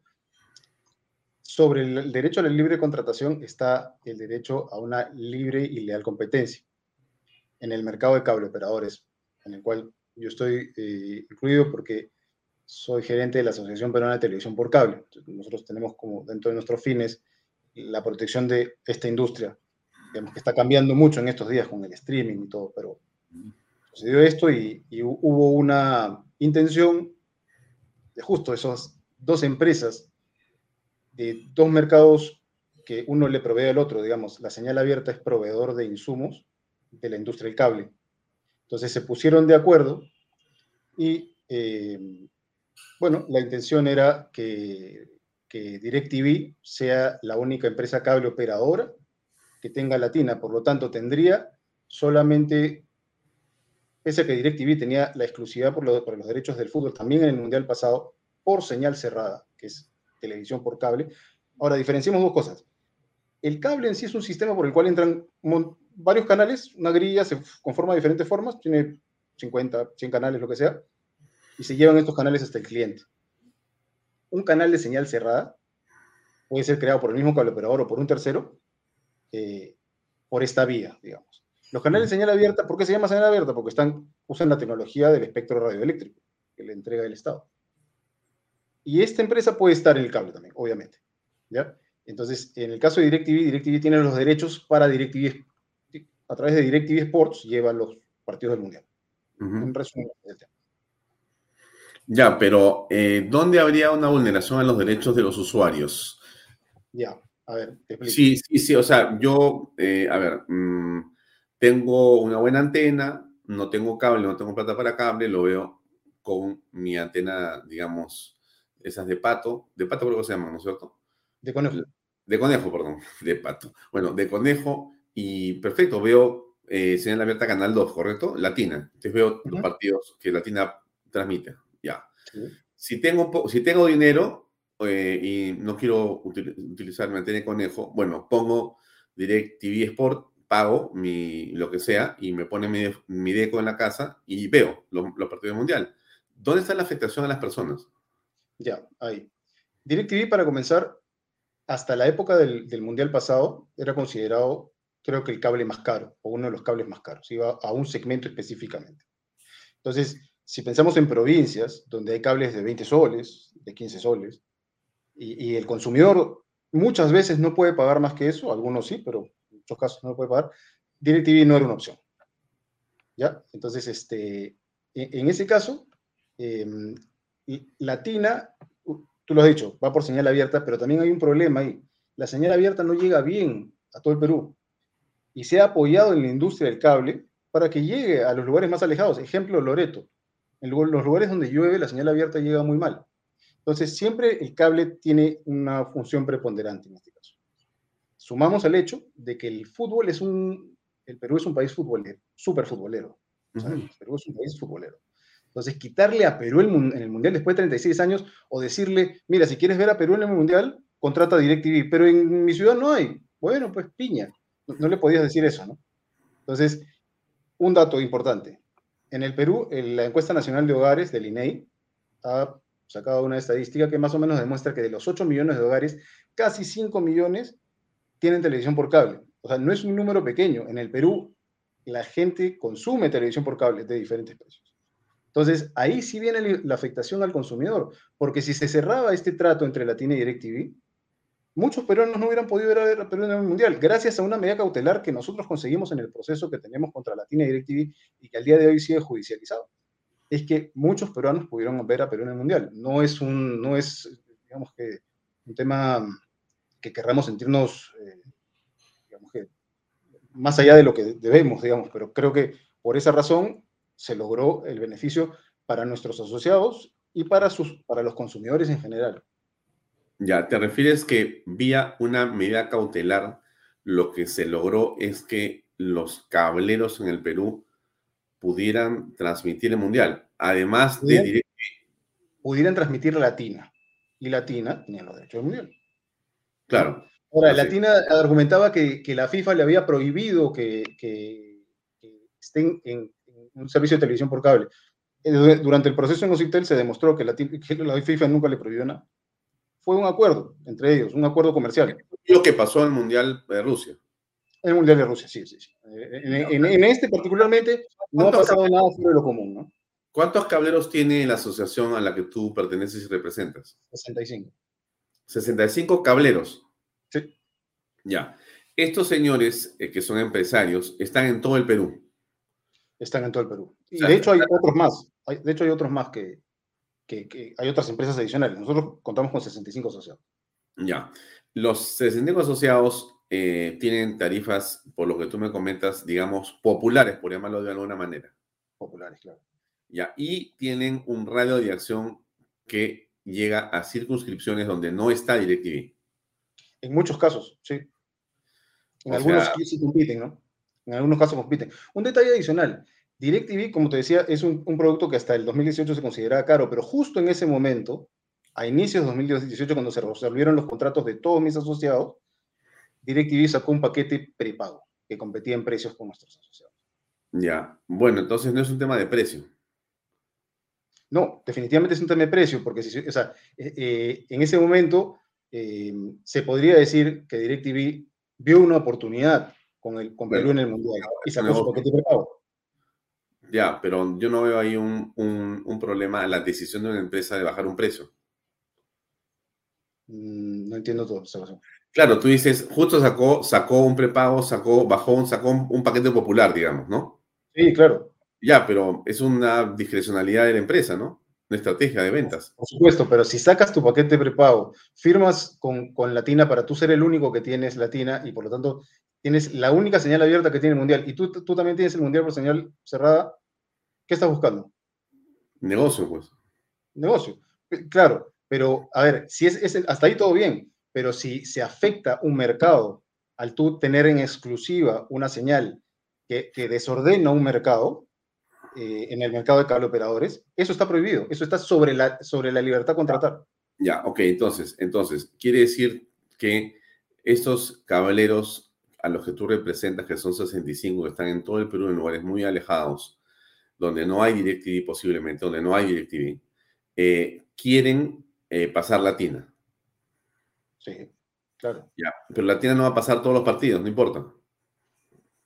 sobre el, derecho a la libre contratación está el derecho a una libre y leal competencia en el mercado de cable operadores, en el cual yo estoy eh, incluido porque soy gerente de la Asociación Peruana de Televisión por Cable. Nosotros tenemos como dentro de nuestros fines la protección de esta industria, que está cambiando mucho en estos días con el streaming y todo, pero sucedió esto y, hubo una intención de justo esas dos empresas de dos mercados que uno le provee al otro, digamos, la señal abierta es proveedor de insumos de la industria del cable. Entonces se pusieron de acuerdo y eh, bueno, la intención era que, DirecTV sea la única empresa cable operadora que tenga Latina, por lo tanto tendría solamente, pese a que DirecTV tenía la exclusividad por, los derechos del fútbol también en el Mundial pasado, por señal cerrada, que es televisión por cable. Ahora, diferenciemos dos cosas. El cable en sí es un sistema por el cual entran varios canales, una grilla se conforma de diferentes formas, tiene 50, 100 canales, lo que sea, y se llevan estos canales hasta el cliente. Un canal de señal cerrada puede ser creado por el mismo cable operador o por un tercero, eh, por esta vía, digamos. Los canales de señal abierta, ¿por qué se llama señal abierta? Porque están, usan la tecnología del espectro radioeléctrico que le entrega el Estado. Y esta empresa puede estar en el cable también, obviamente. ¿ya? Entonces, en el caso de DirecTV, DirecTV tiene los derechos para DirecTV, a través de DirecTV Sports, lleva los partidos del Mundial. En resumen, el tema. Ya, pero eh, ¿dónde habría una vulneración a los derechos de los usuarios? Ya, a ver, te explico. Sí, sí, sí, o sea, yo, eh, a ver, mm, tengo una buena antena, no tengo cable, no tengo plata para cable, lo veo con mi antena, digamos, esas de pato, de pato creo que se llaman, ¿no es cierto? De conejo. De conejo, perdón, <laughs> de pato. Bueno, de conejo y perfecto, veo eh, señal abierta Canal 2, ¿correcto? Latina. Entonces veo los partidos que Latina transmite. Si, tengo, si tengo dinero eh, y no quiero utilizar de conejo, bueno, pongo Direct TV Sport, pago mi, lo que sea y me pone mi, mi deco en la casa y veo los, los partidos mundial. ¿Dónde está la afectación a las personas? Ya, ahí. DirecTV, para comenzar, hasta la época del, del, Mundial pasado, era considerado, creo que el cable más caro, o uno de los cables más caros, iba a un segmento específicamente. Entonces, si pensamos en provincias donde hay cables de 20 soles, de 15 soles, y, y, el consumidor muchas veces no puede pagar más que eso, algunos sí, pero en muchos casos no puede pagar, DirecTV no era una opción. ¿Ya? Entonces, este, en, en ese caso, eh, Latina, tú lo has dicho, va por señal abierta, pero también hay un problema ahí. La señal abierta no llega bien a todo el Perú y se ha apoyado en la industria del cable para que llegue a los lugares más alejados. Ejemplo, Loreto. En los lugares donde llueve, la señal abierta llega muy mal. Entonces, siempre el cable tiene una función preponderante en este caso. Sumamos al hecho de que el fútbol es un, el Perú es un país futbolero, súper futbolero. Sea, el Perú es un país futbolero. Entonces, quitarle a Perú en el Mundial después de 36 años o decirle, mira, si quieres ver a Perú en el Mundial, contrata DirecTV, pero en mi ciudad no hay. Bueno, pues piña. No, le podías decir eso, ¿no? Entonces, un dato importante. En el Perú, la encuesta nacional de hogares del INEI ha sacado una estadística que más o menos demuestra que de los 8 millones de hogares, casi 5 millones tienen televisión por cable. O sea, no es un número pequeño. En el Perú, la gente consume televisión por cable de diferentes precios. Entonces, ahí sí viene la afectación al consumidor, porque si se cerraba este trato entre Latina y DirecTV, muchos peruanos no hubieran podido ver a Perú en el Mundial, gracias a una medida cautelar que nosotros conseguimos en el proceso que tenemos contra Latina y DirecTV y que al día de hoy sigue judicializado. Es que muchos peruanos pudieron ver a Perú en el Mundial. No es un, no es, digamos que, un tema que querramos sentirnos, eh, digamos que, más allá de lo que debemos, digamos, pero creo que por esa razón se logró el beneficio para nuestros asociados y para, sus, para los consumidores en general. Ya, te refieres que vía una medida cautelar, lo que se logró es que los cableros en el Perú pudieran transmitir el mundial, además de pudieran transmitir Latina y Latina tenía los derechos del mundial. Claro. Ahora, Latina argumentaba que, que, la FIFA le había prohibido que, que, que estén en, un servicio de televisión por cable. Eh, durante el proceso en Ocitel se demostró que la, que la FIFA nunca le prohibió nada. Fue un acuerdo entre ellos, un acuerdo comercial. Lo que pasó en el Mundial de Rusia. En el Mundial de Rusia, sí, sí. sí. En, en, en, este particularmente no ha pasado nada de lo común, ¿no? ¿Cuántos cableros tiene la asociación a la que tú perteneces y representas? 65. 65 cableros. Sí. Ya. Estos señores eh, que son empresarios están en todo el Perú están en todo el Perú. Y de hecho hay otros más, hay, de hecho hay otros más que, que, que, hay otras empresas adicionales. Nosotros contamos con 65 asociados. Ya. Los 65 asociados eh, tienen tarifas, por lo que tú me comentas, digamos, populares, por llamarlo de alguna manera. Populares, claro. Ya. Y tienen un radio de acción que llega a circunscripciones donde no está DirecTV. En muchos casos, sí. En o algunos sea, sí compiten, ¿no? En algunos casos compiten. Un detalle adicional. DirecTV, como te decía, es un, un, producto que hasta el 2018 se consideraba caro, pero justo en ese momento, a inicios de 2018, cuando se resolvieron los contratos de todos mis asociados, DirecTV sacó un paquete prepago que competía en precios con nuestros asociados. Ya, bueno, entonces no es un tema de precio. No, definitivamente es un tema de precio, porque si, o sea, eh, eh, en ese momento eh, se podría decir que DirecTV vio una oportunidad con, el, con Perú en el Mundial y sacó su paquete prepago. Ya, pero yo no veo ahí un, un, problema en la decisión de una empresa de bajar un precio. Mm, no entiendo todo, Claro, tú dices, justo sacó, sacó un prepago, sacó, bajó, sacó un paquete popular, digamos, ¿no? Sí, claro. Ya, pero es una discrecionalidad de la empresa, ¿no? Una estrategia de ventas. Por supuesto, pero si sacas tu paquete prepago, firmas con, con Latina para tú ser el único que tienes Latina y por lo tanto tienes la única señal abierta que tiene el Mundial y tú, tú también tienes el Mundial por señal cerrada, ¿qué estás buscando? Negocio, pues. Negocio, claro, pero a ver, si es, es, hasta ahí todo bien, pero si se afecta un mercado al tú tener en exclusiva una señal que, que desordena un mercado, eh, en el mercado de cable operadores, eso está prohibido, eso está sobre la, sobre la libertad de contratar. Ya, ok, entonces, entonces, quiere decir que estos caballeros a los que tú representas, que son 65, que están en todo el Perú, en lugares muy alejados, donde no hay DirecTV posiblemente, donde no hay DirecTV, eh, quieren eh, pasar Latina. Sí, claro. Ya, pero Latina no va a pasar todos los partidos, no importa.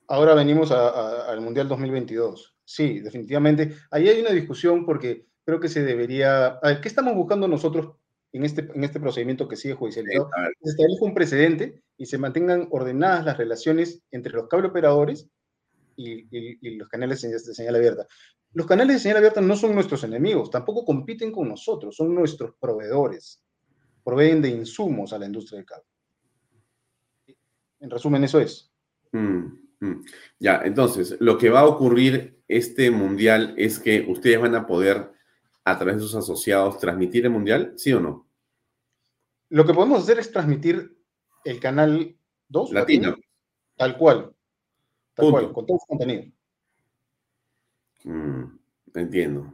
Ahora venimos al Mundial 2022. Sí, definitivamente. Ahí hay una discusión porque creo que se debería... A ver, ¿qué estamos buscando nosotros en este, en este procedimiento que sigue judicializado, se establezca un precedente y se mantengan ordenadas las relaciones entre los cable operadores y, y, los canales de señal abierta. Los canales de señal abierta no son nuestros enemigos, tampoco compiten con nosotros, son nuestros proveedores. Proveen de insumos a la industria del cable. En resumen, eso es. Mm, mm. Ya, entonces, lo que va a ocurrir este mundial es que ustedes van a poder a través de sus asociados transmitir el mundial, ¿sí o no? Lo que podemos hacer es transmitir el canal 2 latino, tal cual, tal cual, con todo su contenido. Mm, entiendo.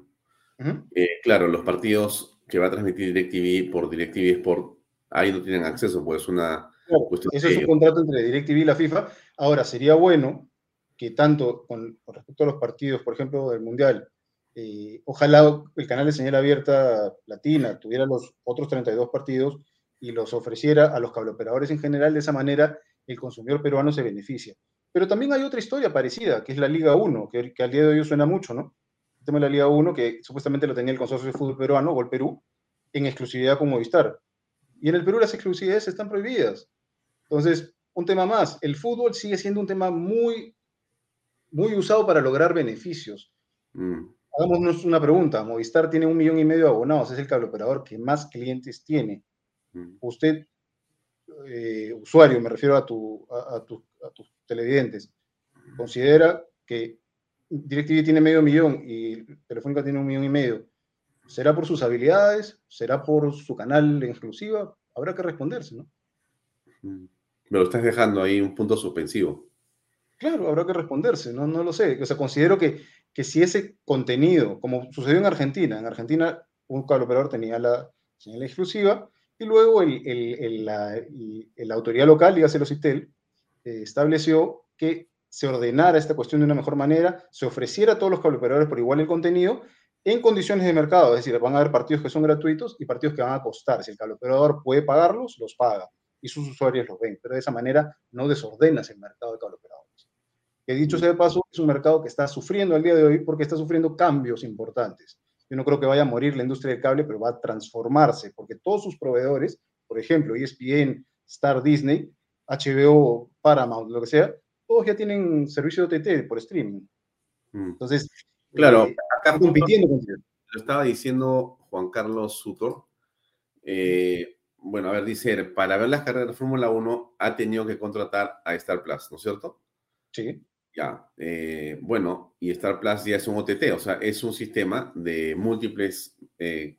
Eh, claro, los partidos que va a transmitir DirecTV por DirecTV Sport, ahí no tienen acceso, pues una cuestión. Eso es un contrato entre DirecTV y la FIFA. Ahora, sería bueno que tanto con, con respecto a los partidos, por ejemplo, del Mundial, eh, ojalá el canal de señal abierta latina tuviera los otros 32 partidos y los ofreciera a los cableoperadores en general, de esa manera el consumidor peruano se beneficia. Pero también hay otra historia parecida, que es la Liga 1, que, al día de hoy suena mucho, ¿no? El tema de la Liga 1, que supuestamente lo tenía el Consorcio de Fútbol Peruano, Gol Perú, en exclusividad con Movistar. Y en el Perú las exclusividades están prohibidas. Entonces, un tema más, el fútbol sigue siendo un tema muy, muy usado para lograr beneficios. Mm. Hagámonos una pregunta. Movistar tiene un millón y medio de abonados, es el cable operador que más clientes tiene. Mm. Usted, eh, usuario, me refiero a, tu, a, tus televidentes, considera que DirecTV tiene medio millón y Telefónica tiene un millón y medio. ¿Será por sus habilidades? ¿Será por su canal en exclusiva? Habrá que responderse, ¿no? Mm. Me lo estás dejando ahí un punto suspensivo. Claro, habrá que responderse, no, no lo sé. O sea, considero que que si ese contenido, como sucedió en Argentina, en Argentina un cable operador tenía la señal exclusiva y luego el, la, autoridad local, dígase los CITEL, eh, estableció que se ordenara esta cuestión de una mejor manera, se ofreciera a todos los cable operadores por igual el contenido en condiciones de mercado, es decir, van a haber partidos que son gratuitos y partidos que van a costar. Si el cable operador puede pagarlos, los paga y sus usuarios los ven, pero de esa manera no desordenas el mercado de cable operador que dicho sea de paso, es un mercado que está sufriendo al día de hoy porque está sufriendo cambios importantes. Yo no creo que vaya a morir la industria del cable, pero va a transformarse, porque todos sus proveedores, por ejemplo, ESPN, Star Disney, HBO, Paramount, lo que sea, todos ya tienen servicio de OTT por streaming. Mm. Entonces, claro, eh, acá compitiendo con Lo estaba diciendo Juan Carlos Sutor. Eh, bueno, a ver, dice, para ver las carreras de Fórmula 1 ha tenido que contratar a Star Plus, ¿no es cierto? Sí. Ya, eh, bueno, y Star Plus ya es un OTT, o sea, es un sistema de múltiples eh,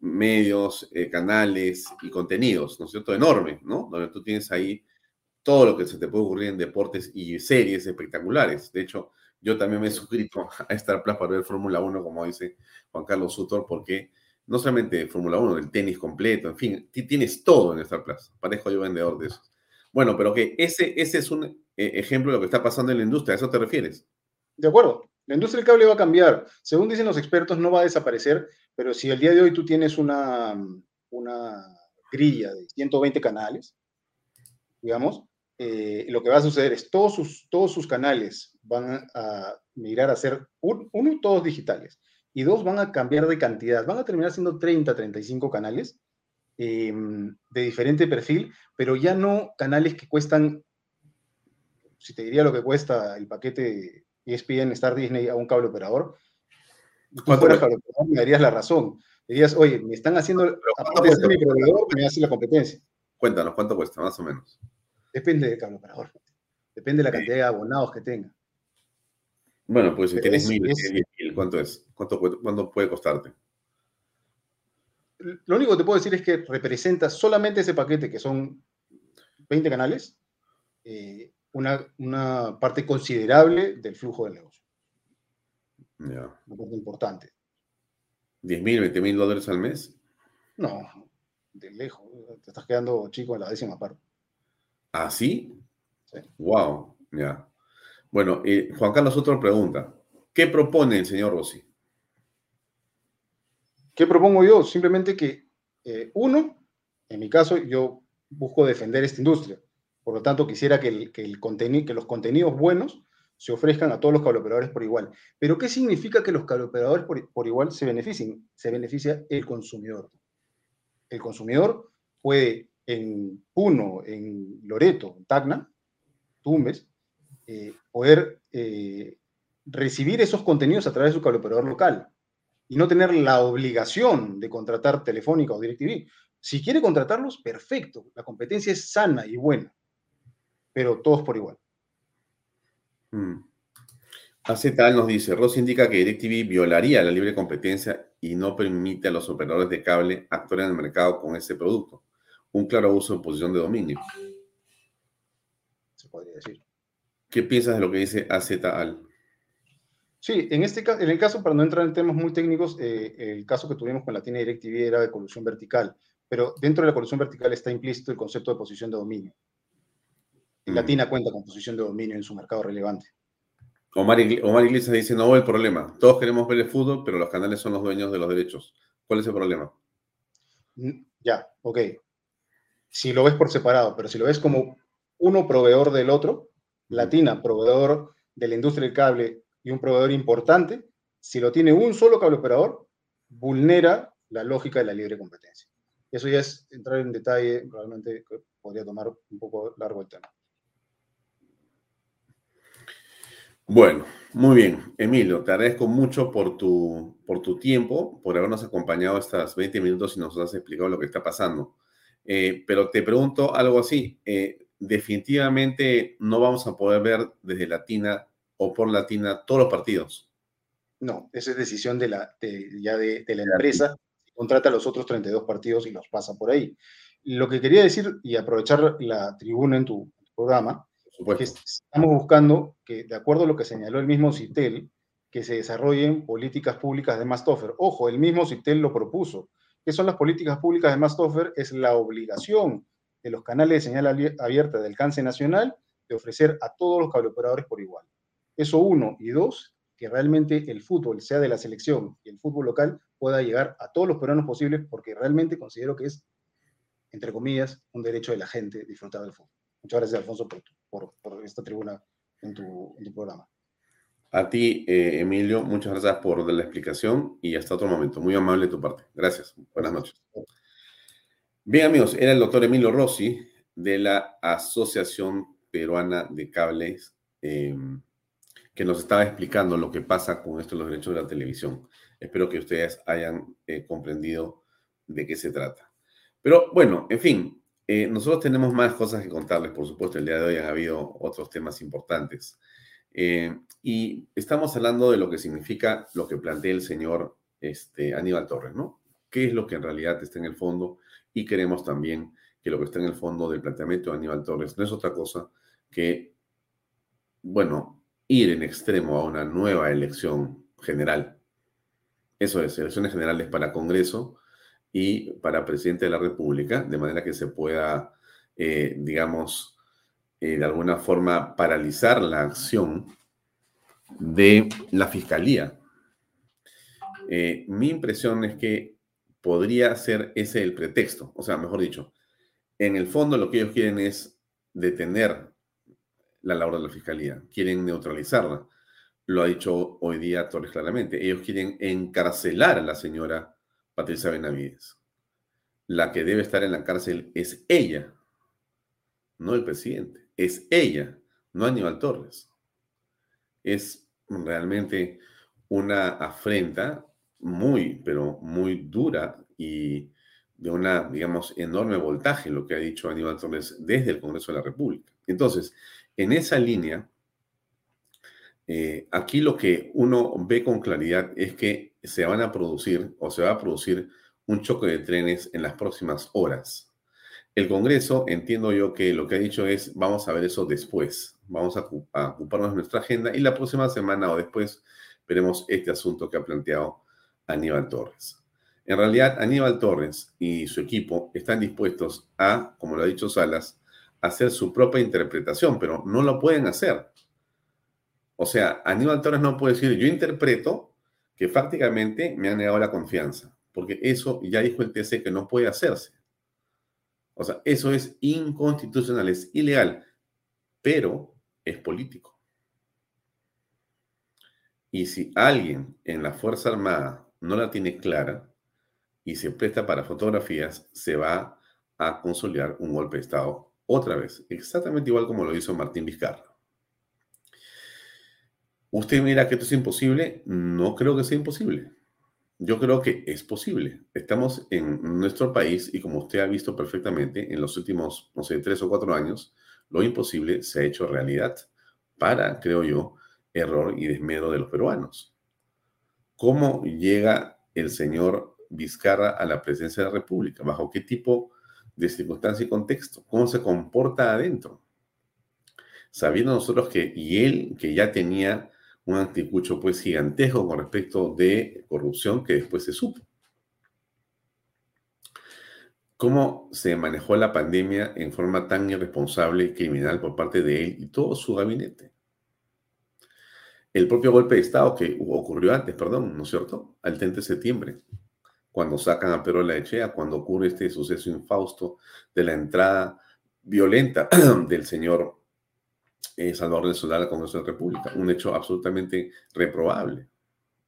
medios, eh, canales y contenidos, ¿no es cierto? Enorme, ¿no? Donde tú tienes ahí todo lo que se te puede ocurrir en deportes y series espectaculares. De hecho, yo también me <laughs> he suscrito a Star Plus para ver Fórmula 1, como dice Juan Carlos Sutor, porque no solamente Fórmula 1, el tenis completo, en fin, tienes todo en Star Plus. Parezco yo vendedor de eso. Bueno, pero que ese, ese es un e-, ejemplo de lo que está pasando en la industria. ¿A eso te refieres? De acuerdo. La industria del cable va a cambiar. Según dicen los expertos, no va a desaparecer, pero si el día de hoy tú tienes una, una grilla de 120 canales, digamos, eh, lo que va a suceder es todos sus, todos sus canales van a, migrar a ser, uno, todos digitales, y dos, van a cambiar de cantidad, van a terminar siendo 30, 35 canales em, de diferente perfil, pero ya no canales que cuestan, si te diría lo que cuesta el paquete ESPN Star Disney a un cable operador, tú fueras cable operador me darías la razón. Dirías, oye, me están haciendo, aparte de ser mi proveedor, me hace la competencia. Cuéntanos, ¿cuánto cuesta, más o menos? Depende del cable operador. Depende de la cantidad de abonados que tenga. Bueno, pues si tienes mil, ¿cuánto es? ¿Cuánto, ¿Cuánto puede costarte? Lo único que te puedo decir es que representa solamente ese paquete, que son 20 canales, eh, una, una, parte considerable del flujo del negocio. Una parte importante. ¿10 mil, 20 mil dólares al mes? No, de lejos. Te estás quedando chico en la décima parte. ¿Ah, sí? Sí. Wow, ya. Bueno, y Juan Carlos otra pregunta. ¿Qué propone el señor Rossi? ¿Qué propongo yo? Simplemente que, eh, uno, en mi caso, yo busco defender esta industria. Por lo tanto, quisiera que, el, que, los contenidos buenos se ofrezcan a todos los cableoperadores por igual. Pero, ¿qué significa que los cableoperadores por, igual se beneficien? Se beneficia el consumidor. El consumidor puede en Puno, en Loreto, en Tacna, Tumbes, eh, poder eh, recibir esos contenidos a través de su cable operador local y no tener la obligación de contratar Telefónica o DirecTV. Si quiere contratarlos, perfecto. La competencia es sana y buena, pero todos por igual. Hmm. tal nos dice, Ross indica que DirecTV violaría la libre competencia y no permite a los operadores de cable actuar en el mercado con ese producto. Un claro uso de posición de dominio. Se podría decir. ¿Qué piensas de lo que dice AZAL? Sí, en, este, en el caso, para no entrar en temas muy técnicos, eh, el caso que tuvimos con la TINA DirecTV era de colusión vertical, pero dentro de la colusión vertical está implícito el concepto de posición de dominio. La mm. TINA cuenta con posición de dominio en su mercado relevante. Omar, Omar Iglesias dice, no, el problema. Todos queremos ver el fútbol, pero los canales son los dueños de los derechos. ¿Cuál es el problema? Mm, ya, ok. Si lo ves por separado, pero si lo ves como uno proveedor del otro, Latina, proveedor de la industria del cable y un proveedor importante, si lo tiene un solo cable operador, vulnera la lógica de la libre competencia. Eso ya es entrar en detalle, realmente podría tomar un poco largo el tema. Bueno, muy bien. Emilio, te agradezco mucho por tu, por tu tiempo, por habernos acompañado estas 20 minutos y nos has explicado lo que está pasando. Eh, pero te pregunto algo así. Eh, definitivamente no vamos a poder ver desde Latina o por Latina todos los partidos. No, esa es decisión de la, ya de, la empresa. Contrata a los otros 32 partidos y los pasa por ahí. Lo que quería decir y aprovechar la tribuna en tu, programa, que estamos buscando que, de acuerdo a lo que señaló el mismo CITEL, que se desarrollen políticas públicas de Mastoffer. Ojo, el mismo CITEL lo propuso. ¿Qué son las políticas públicas de Mastoffer? Es la obligación de los canales de señal abierta de alcance nacional de ofrecer a todos los cableoperadores por igual. Eso uno. Y dos, que realmente el fútbol, sea de la selección y el fútbol local, pueda llegar a todos los peruanos posibles, porque realmente considero que es, entre comillas, un derecho de la gente disfrutar del fútbol. Muchas gracias, Alfonso, por, esta tribuna en tu, programa. A ti, eh, Emilio, muchas gracias por la explicación y hasta otro momento. Muy amable de tu parte. Gracias. Buenas noches. Bien, amigos, era el doctor Emilio Rossi de la Asociación Peruana de Cables em, que nos estaba explicando lo que pasa con esto de los derechos de la televisión. Espero que ustedes hayan eh, comprendido de qué se trata. Pero bueno, en fin, eh, nosotros tenemos más cosas que contarles, por supuesto. El día de hoy han habido otros temas importantes. Eh, y estamos hablando de lo que significa lo que plantea el señor este, Aníbal Torres, ¿no? ¿Qué es lo que en realidad está en el fondo? y queremos también que lo que está en el fondo del planteamiento de Aníbal Torres no es otra cosa que, bueno, ir en extremo a una nueva elección general. Eso es, elecciones generales para Congreso y para presidente de la República, de manera que se pueda, eh, digamos, eh, de alguna forma paralizar la acción de la Fiscalía. Eh, mi impresión es que podría ser ese el pretexto. O sea, mejor dicho, en el fondo lo que ellos quieren es detener la labor de la fiscalía, quieren neutralizarla. Lo ha dicho hoy día Torres claramente. Ellos quieren encarcelar a la señora Patricia Benavides. La que debe estar en la cárcel es ella, no el presidente. Es ella, no Aníbal Torres. Es realmente una afrenta muy, pero muy dura y de una, digamos, enorme voltaje lo que ha dicho Aníbal Torres desde el Congreso de la República. Entonces, en esa línea, eh, aquí lo que uno ve con claridad es que se van a producir o se va a producir un choque de trenes en las próximas horas. El Congreso, entiendo yo que lo que ha dicho es, vamos a ver eso después, vamos a, ocuparnos de nuestra agenda y la próxima semana o después veremos este asunto que ha planteado Aníbal Torres. En realidad, Aníbal Torres y su equipo están dispuestos a, como lo ha dicho Salas, hacer su propia interpretación, pero no lo pueden hacer. O sea, Aníbal Torres no puede decir, yo interpreto que prácticamente me han negado la confianza, porque eso ya dijo el TC que no puede hacerse. O sea, eso es inconstitucional, es ilegal, pero es político. Y si alguien en la Fuerza Armada no la tiene clara y se presta para fotografías, se va a consolidar un golpe de Estado otra vez, exactamente igual como lo hizo Martín Vizcarra. ¿Usted mira que esto es imposible? No creo que sea imposible. Yo creo que es posible. Estamos en nuestro país y como usted ha visto perfectamente en los últimos, no sé, tres o cuatro años, lo imposible se ha hecho realidad para, creo yo, error y desmedro de los peruanos. ¿Cómo llega el señor Vizcarra a la presidencia de la República? ¿Bajo qué tipo de circunstancia y contexto? ¿Cómo se comporta adentro? Sabiendo nosotros que, y él, que ya tenía un anticucho pues gigantesco con respecto de corrupción que después se supo. ¿Cómo se manejó la pandemia en forma tan irresponsable y criminal por parte de él y todo su gabinete? El propio golpe de Estado que ocurrió antes, perdón, ¿no es cierto? Al 30 de septiembre, cuando sacan a Pedro Echea, cuando ocurre este suceso infausto de la entrada violenta <clears throat> del señor eh, Salvador de Solar al Congreso de la República. Un hecho absolutamente reprobable.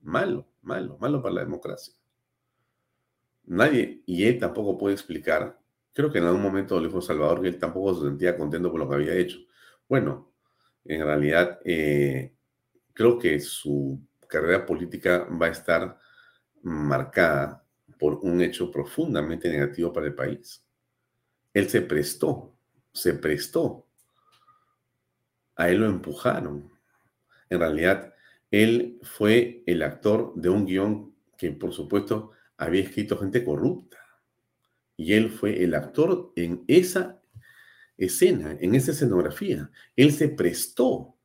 Malo, malo, malo para la democracia. Nadie, y él tampoco puede explicar, creo que en algún momento le dijo Salvador que él tampoco se sentía contento por lo que había hecho. Bueno, en realidad eh, creo que su carrera política va a estar marcada por un hecho profundamente negativo para el país. Él se prestó, se prestó a él lo empujaron. En realidad, él fue el actor de un guion que, por supuesto, había escrito gente corrupta. Y él fue el actor en esa escena, en esa escenografía. Él se prestó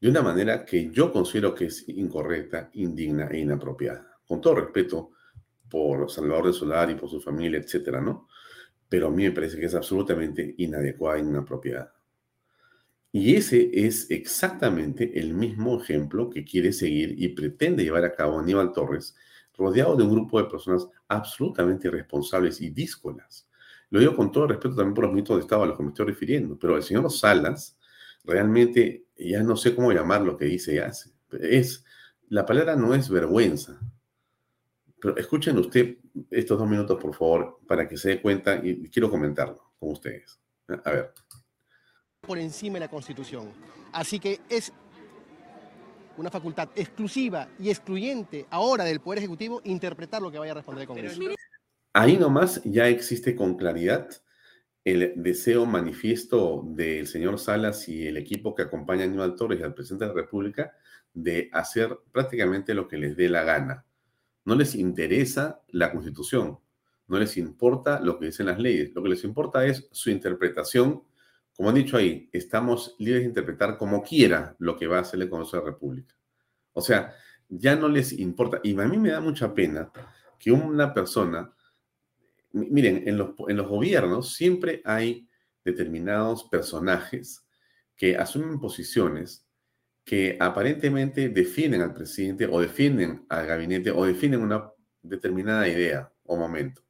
de una manera que yo considero que es incorrecta, indigna e inapropiada. Con todo respeto por Salvador de Solar y por su familia, etcétera, ¿no? Pero a mí me parece que es absolutamente inadecuada inapropiada. Y ese es exactamente el mismo ejemplo que quiere seguir y pretende llevar a cabo Aníbal Torres, rodeado de un grupo de personas absolutamente irresponsables y díscolas. Lo digo con todo respeto también por los mitos de Estado a los que me estoy refiriendo, pero el señor Salas realmente ya no sé cómo llamar lo que dice y hace. Es, la palabra no es vergüenza. Pero escuchen usted estos dos minutos, por favor, para que se dé cuenta y quiero comentarlo con ustedes. A ver por encima de la Constitución. Así que es una facultad exclusiva y excluyente ahora del Poder Ejecutivo interpretar lo que vaya a responder el Congreso. Ahí nomás ya existe con claridad el deseo manifiesto del señor Salas y el equipo que acompaña a Aníbal Torres y al presidente de la República de hacer prácticamente lo que les dé la gana. No les interesa la Constitución, no les importa lo que dicen las leyes, lo que les importa es su interpretación como han dicho ahí, estamos libres de interpretar como quiera lo que va a hacer el Congreso de la República. O sea, ya no les importa. Y a mí me da mucha pena que una persona, miren, en los, en los gobiernos siempre hay determinados personajes que asumen posiciones que aparentemente defienden al presidente o defienden al gabinete o defienden una determinada idea o momento.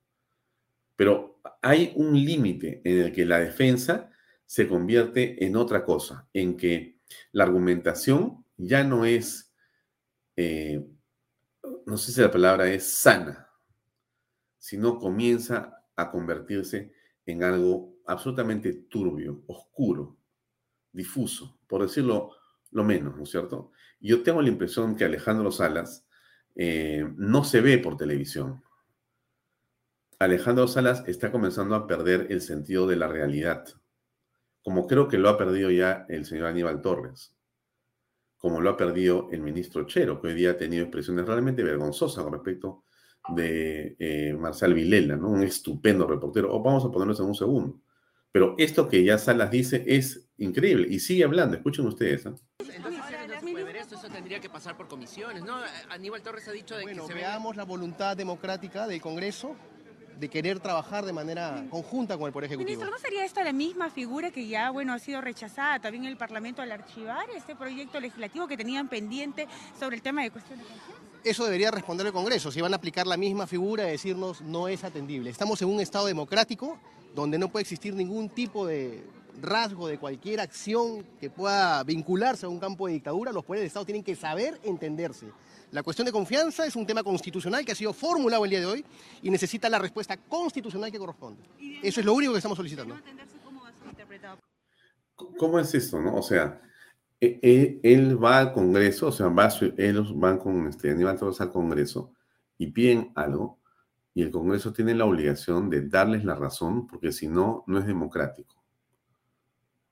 Pero hay un límite en el que la defensa se convierte en otra cosa, en que la argumentación ya no es, eh, no sé si la palabra es sana, sino comienza a convertirse en algo absolutamente turbio, oscuro, difuso, por decirlo lo menos, ¿no es cierto? Yo tengo la impresión que Alejandro Salas eh, no se ve por televisión. Alejandro Salas está comenzando a perder el sentido de la realidad, como creo que lo ha perdido ya el señor Aníbal Torres, como lo ha perdido el ministro Chero, que hoy día ha tenido expresiones realmente vergonzosas con respecto de eh, Marcel Vilela, ¿no? un estupendo reportero. O vamos a ponernos en un segundo. Pero esto que ya Salas dice es increíble y sigue hablando. Escuchen ustedes. ¿eh? eso tendría que pasar por comisiones, ¿no? Aníbal Torres ha dicho de bueno, que se veamos la voluntad democrática del Congreso de querer trabajar de manera conjunta con el Poder Ejecutivo. Ministro, ¿no sería esta la misma figura que ya bueno, ha sido rechazada también en el Parlamento al archivar este proyecto legislativo que tenían pendiente sobre el tema de cuestiones de Eso debería responder el Congreso, si van a aplicar la misma figura de decirnos no es atendible. Estamos en un Estado democrático donde no puede existir ningún tipo de rasgo de cualquier acción que pueda vincularse a un campo de dictadura, los poderes del Estado tienen que saber entenderse. La cuestión de confianza es un tema constitucional que ha sido formulado el día de hoy y necesita la respuesta constitucional que corresponde. Eso es lo único que estamos solicitando. ¿Cómo es esto, no? O sea, e, e, él, va al Congreso, o sea, va, ellos van con este, Aníbal Torres al Congreso y piden algo y el Congreso tiene la obligación de darles la razón porque si no, no es democrático.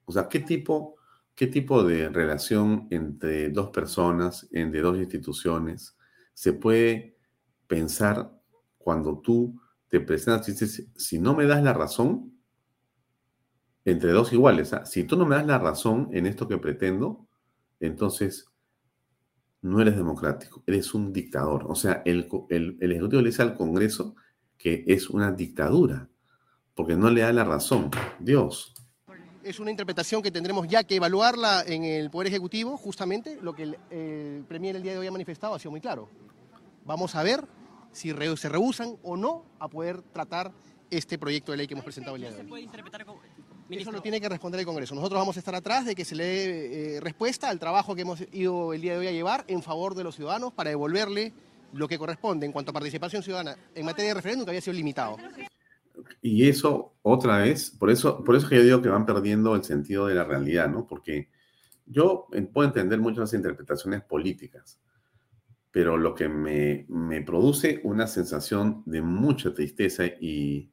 O sea, ¿qué tipo, qué tipo de relación entre dos personas, entre dos instituciones, se puede pensar cuando tú te presentas y dices, si no me das la razón, entre dos iguales, ¿ah? si tú no me das la razón en esto que pretendo, entonces no eres democrático, eres un dictador. O sea, el, el, el Ejecutivo le dice al Congreso que es una dictadura, porque no le da la razón. Dios, es una interpretación que tendremos ya que evaluarla en el Poder Ejecutivo, justamente lo que el, Premier el día de hoy ha manifestado ha sido muy claro. Vamos a ver si se rehusan o no a poder tratar este proyecto de ley que hemos presentado el día de hoy. Eso lo tiene que responder el Congreso. Nosotros vamos a estar atrás de que se le dé eh, respuesta al trabajo que hemos ido el día de hoy a llevar en favor de los ciudadanos para devolverle lo que corresponde en cuanto a participación ciudadana en materia de referéndum que había sido limitado. Y eso, otra vez, por eso, por eso que yo digo que van perdiendo el sentido de la realidad, ¿no? Porque yo puedo entender muchas interpretaciones políticas, pero lo que me, me produce una sensación de mucha tristeza y,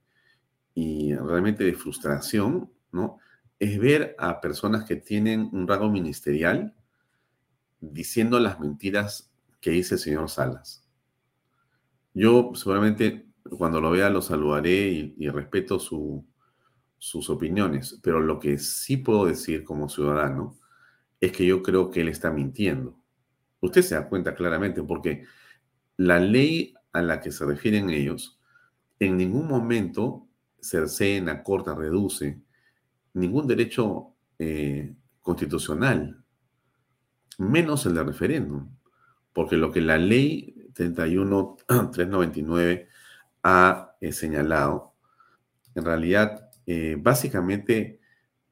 y realmente de frustración, Es ver a personas que tienen un rango ministerial diciendo las mentiras que dice el señor Salas. Yo seguramente cuando lo vea lo saludaré y, respeto sus opiniones, pero lo que sí puedo decir como ciudadano es que yo creo que él está mintiendo. Usted se da cuenta claramente porque la ley a la que se refieren ellos en ningún momento cercena, corta, reduce ningún derecho eh, constitucional, menos el de referéndum, porque lo que la ley 31.399 <clears throat> ha eh, señalado, en realidad eh, básicamente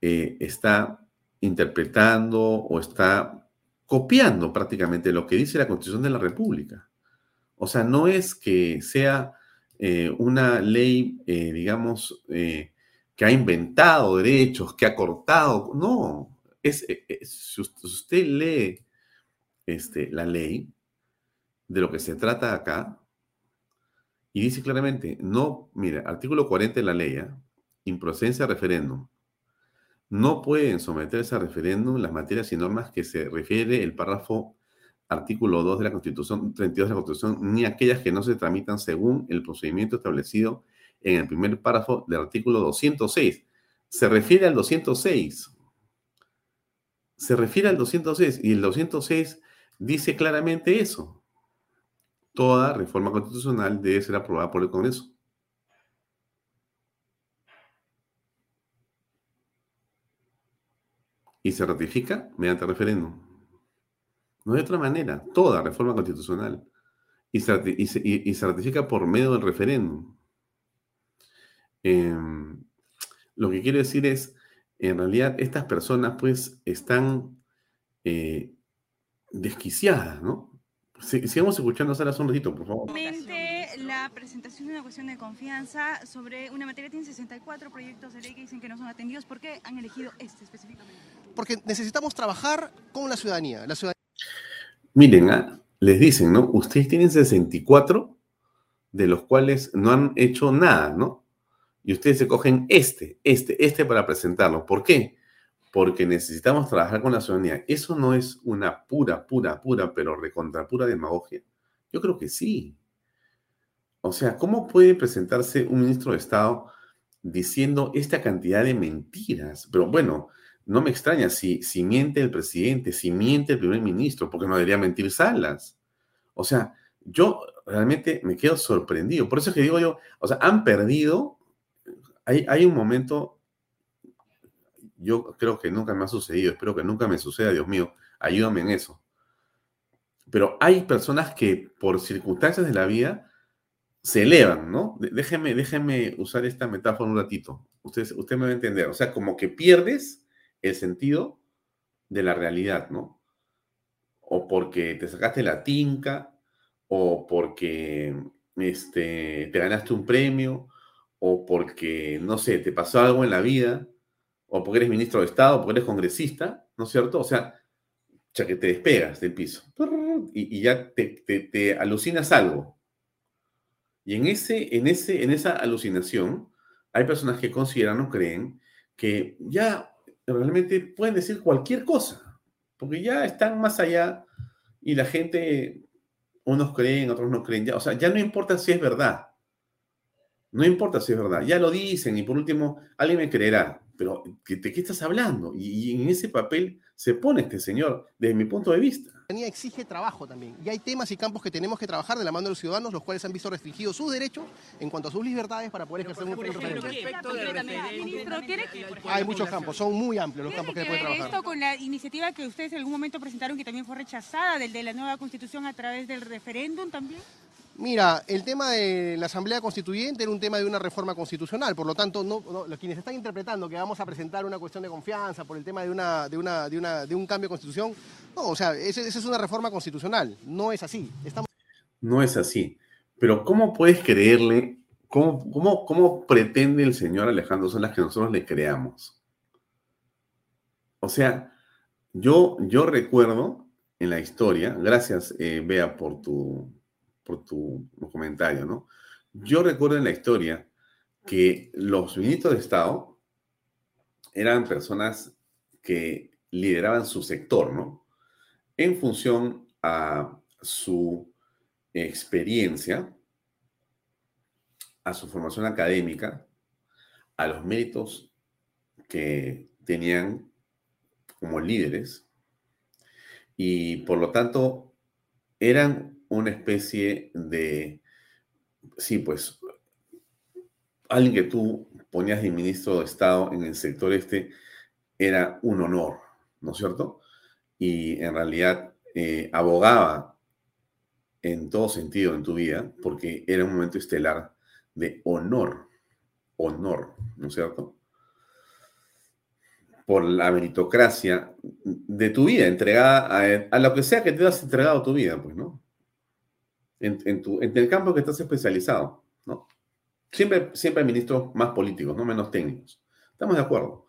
está interpretando o está copiando prácticamente lo que dice la Constitución de la República. O sea, no es que sea una ley, digamos, que ha inventado derechos, que ha cortado, no, es, si usted lee este, la ley, de lo que se trata acá, y dice claramente, no, mira, artículo 40 de la ley, ¿eh? improcedencia de referéndum. No pueden someterse a referéndum las materias y normas que se refiere el párrafo artículo 2 de la Constitución, 32 de la Constitución, ni aquellas que no se tramitan según el procedimiento establecido en el primer párrafo del artículo 206. Se refiere al 206. Se refiere al 206 y el 206 dice claramente eso toda reforma constitucional debe ser aprobada por el Congreso. Y se ratifica mediante referéndum. No hay otra manera. Toda reforma constitucional. Y se, ratifica por medio del referéndum. Em, lo que quiero decir es, en realidad estas personas pues están eh, desquiciadas, ¿no? Si- sigamos escuchando Sara un ratito, por favor. La presentación de una cuestión de confianza sobre una materia tiene 64 proyectos de ley que dicen que no son atendidos. ¿Por qué han elegido este específicamente? Porque necesitamos trabajar con la ciudadanía. La ciudadanía Miren, ah, les dicen, ¿no? Ustedes tienen 64, de los cuales no han hecho nada, ¿no? Y ustedes se cogen este, este, este para presentarlo. ¿Por qué? Porque necesitamos trabajar con la ciudadanía. ¿Eso no es una pura, pura, pura, pero recontra pura demagogia? Yo creo que sí. O sea, ¿cómo puede presentarse un ministro de Estado diciendo esta cantidad de mentiras? Pero bueno, no me extraña si, si miente el presidente, si miente el primer ministro, porque no debería mentir Salas. O sea, yo realmente me quedo sorprendido. Por eso es que digo yo, o sea, han perdido. Hay, un momento, yo creo que nunca me ha sucedido, espero que nunca me suceda, Dios mío, ayúdame en eso. Pero hay personas que por circunstancias de la vida se elevan, ¿no? Déjeme, déjeme usar esta metáfora un ratito. Usted, usted me va a entender. O sea, como que pierdes el sentido de la realidad, ¿no? O porque te sacaste la tinca, o porque este, te ganaste un premio, o porque, no sé, te pasó algo en la vida, o porque eres ministro de Estado, o porque eres congresista, ¿no es cierto? O sea, ya que te despegas del piso y, ya te, te- te alucinas algo. Y en, ese, en, ese, en esa alucinación hay personas que consideran o creen que ya realmente pueden decir cualquier cosa, porque ya están más allá y la gente, unos creen, otros no creen, ya, o sea, ya no importa si es verdad. No importa si es verdad, ya lo dicen y por último alguien me creerá, pero ¿de qué estás hablando? Y, y en ese papel se pone este señor, desde mi punto de vista. exige trabajo también. Y hay temas y campos que tenemos que trabajar de la mano de los ciudadanos, los cuales han visto restringidos sus derechos en cuanto a sus libertades para poder ejercer un referéndum. Ministro, ¿tiene Hay muchos campos, son muy amplios los campos que que pueden trabajar. esto con la iniciativa que ustedes en algún momento presentaron que también fue rechazada, del de la nueva constitución a través del referéndum también? Mira, el tema de la Asamblea Constituyente era un tema de una reforma constitucional, por lo tanto, no, no- quienes están interpretando que vamos a presentar una cuestión de confianza por el tema de, una, de, una, de, una, de un cambio de constitución, no, o sea, esa es una reforma constitucional, no es así. Estamos No es así. Pero ¿cómo puedes creerle? ¿Cómo, cómo, cómo pretende el señor Alejandro Salas que nosotros le creamos? O sea, yo, yo recuerdo en la historia, gracias eh, Bea por tu, por tu comentario, ¿no? Yo recuerdo en la historia que los ministros de Estado eran personas que lideraban su sector, ¿no? En función a su experiencia, a su formación académica, a los méritos que tenían como líderes y por lo tanto eran una especie de, sí, pues, alguien que tú ponías de ministro de Estado en el sector este era un honor, ¿no es cierto? Y en realidad eh, abogaba en todo sentido en tu vida, porque era un momento estelar de honor, honor, ¿no es cierto? Por la meritocracia de tu vida, entregada a, a lo que sea que te has entregado tu vida, pues, ¿no? En, tu, en el campo que estás especializado, ¿no? Siempre, siempre hay ministros más políticos, no menos técnicos. Estamos de acuerdo.